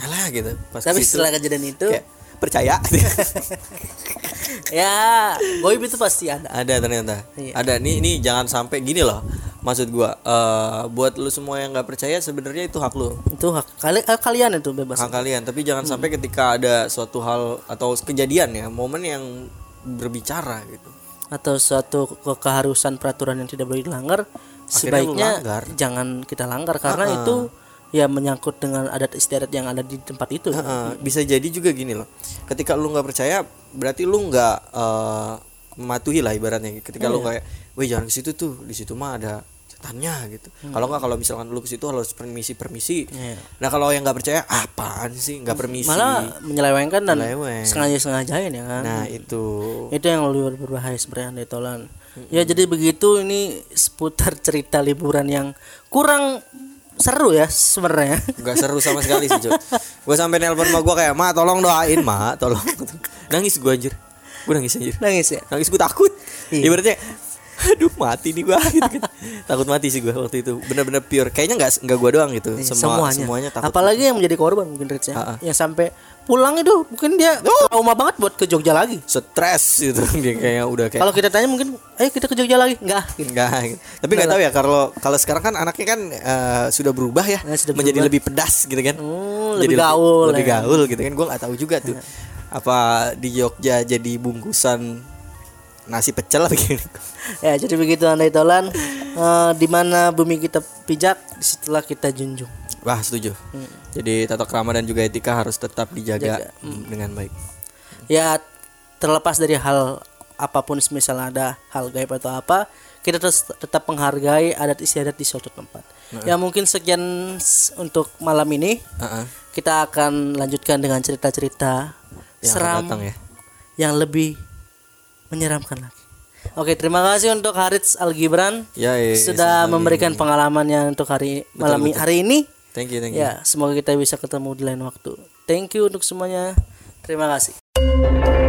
Alah gitu pas Tapi ke situ, setelah kejadian itu kayak percaya ya goib itu pasti ada. ada ternyata Iya. ada nih ini jangan sampai gini loh maksud gue eh buat lu semua yang nggak percaya sebenarnya itu hak lu Itu hak kali eh, kalian itu bebas. hak kalian tapi jangan Hmm. sampai ketika ada suatu hal atau kejadian ya momen yang berbicara gitu Atau suatu ke- keharusan peraturan yang tidak boleh dilanggar Akhirnya sebaiknya langgar. jangan kita langgar karena itu ya menyangkut dengan adat istiadat yang ada di tempat itu. Heeh, bisa jadi juga gini loh ketika lu nggak percaya berarti lu nggak eh, mematuhi lah ibaratnya ketika Iya. lu kayak weh jangan ke situ tuh di situ mah ada setannya gitu kalau nggak kalau misalkan lu ke situ harus permisi permisi Hmm. Iya. nah kalau yang nggak percaya apaan sih nggak permisi Malah menyelewengkan dan Menyeleweng. sengaja sengajain ya kan. nah itu itu yang lebih berbahaya sebenarnya Tolan ya jadi begitu ini seputar cerita liburan yang kurang seru ya sebenarnya. Nggak seru sama sekali sih cuy gue sampai nelpon sama gue kayak ma tolong doain ma. Tolong. Nangis gue anjir. Gue nangis anjir. Nangis ya? Nangis gue takut. Iya. ibaratnya aduh mati nih gue gitu kan. takut mati sih gue waktu itu. Bener-bener pure. Kayaknya nggak nggak gue doang gitu. Semua semuanya. semuanya takut. Apalagi yang menjadi korban mungkin Rich ya. Yang sampai pulang itu mungkin dia trauma banget buat ke Jogja lagi. Stres gitu dia kayak udah kayak kalau kita tanya mungkin ayo kita ke Jogja lagi? Enggak gitu. enggak gitu. tapi nggak tahu ya kalau kalau sekarang kan anaknya kan eh, sudah berubah ya Ya, sudah menjadi berubah. lebih pedas gitu kan. Hmm, Jadi lebih gaul lebih ya. gaul gitu kan. Gue nggak tahu juga tuh apa di Jogja jadi bungkusan nasi pecel begini ya jadi begitu Anda Tolan. Eh, di mana bumi kita pijak di situlah kita junjung Wah setuju. Jadi tata krama dan juga etika harus tetap dijaga mm, dengan baik. ya terlepas dari hal apa pun misalnya ada hal gaib atau apa kita terus tetap menghargai adat istiadat di suatu tempat ya mungkin sekian untuk malam ini Heeh. kita akan lanjutkan dengan cerita-cerita Yang seram datang ya. yang lebih menyeramkan lagi oke terima kasih untuk Harits Al Gibran Ya, ya, ya, sudah sama-sama. memberikan pengalamannya untuk hari malam i- hari ini Thank you, thank you. Ya, semoga kita bisa ketemu di lain waktu. Thank you untuk semuanya. Terima kasih.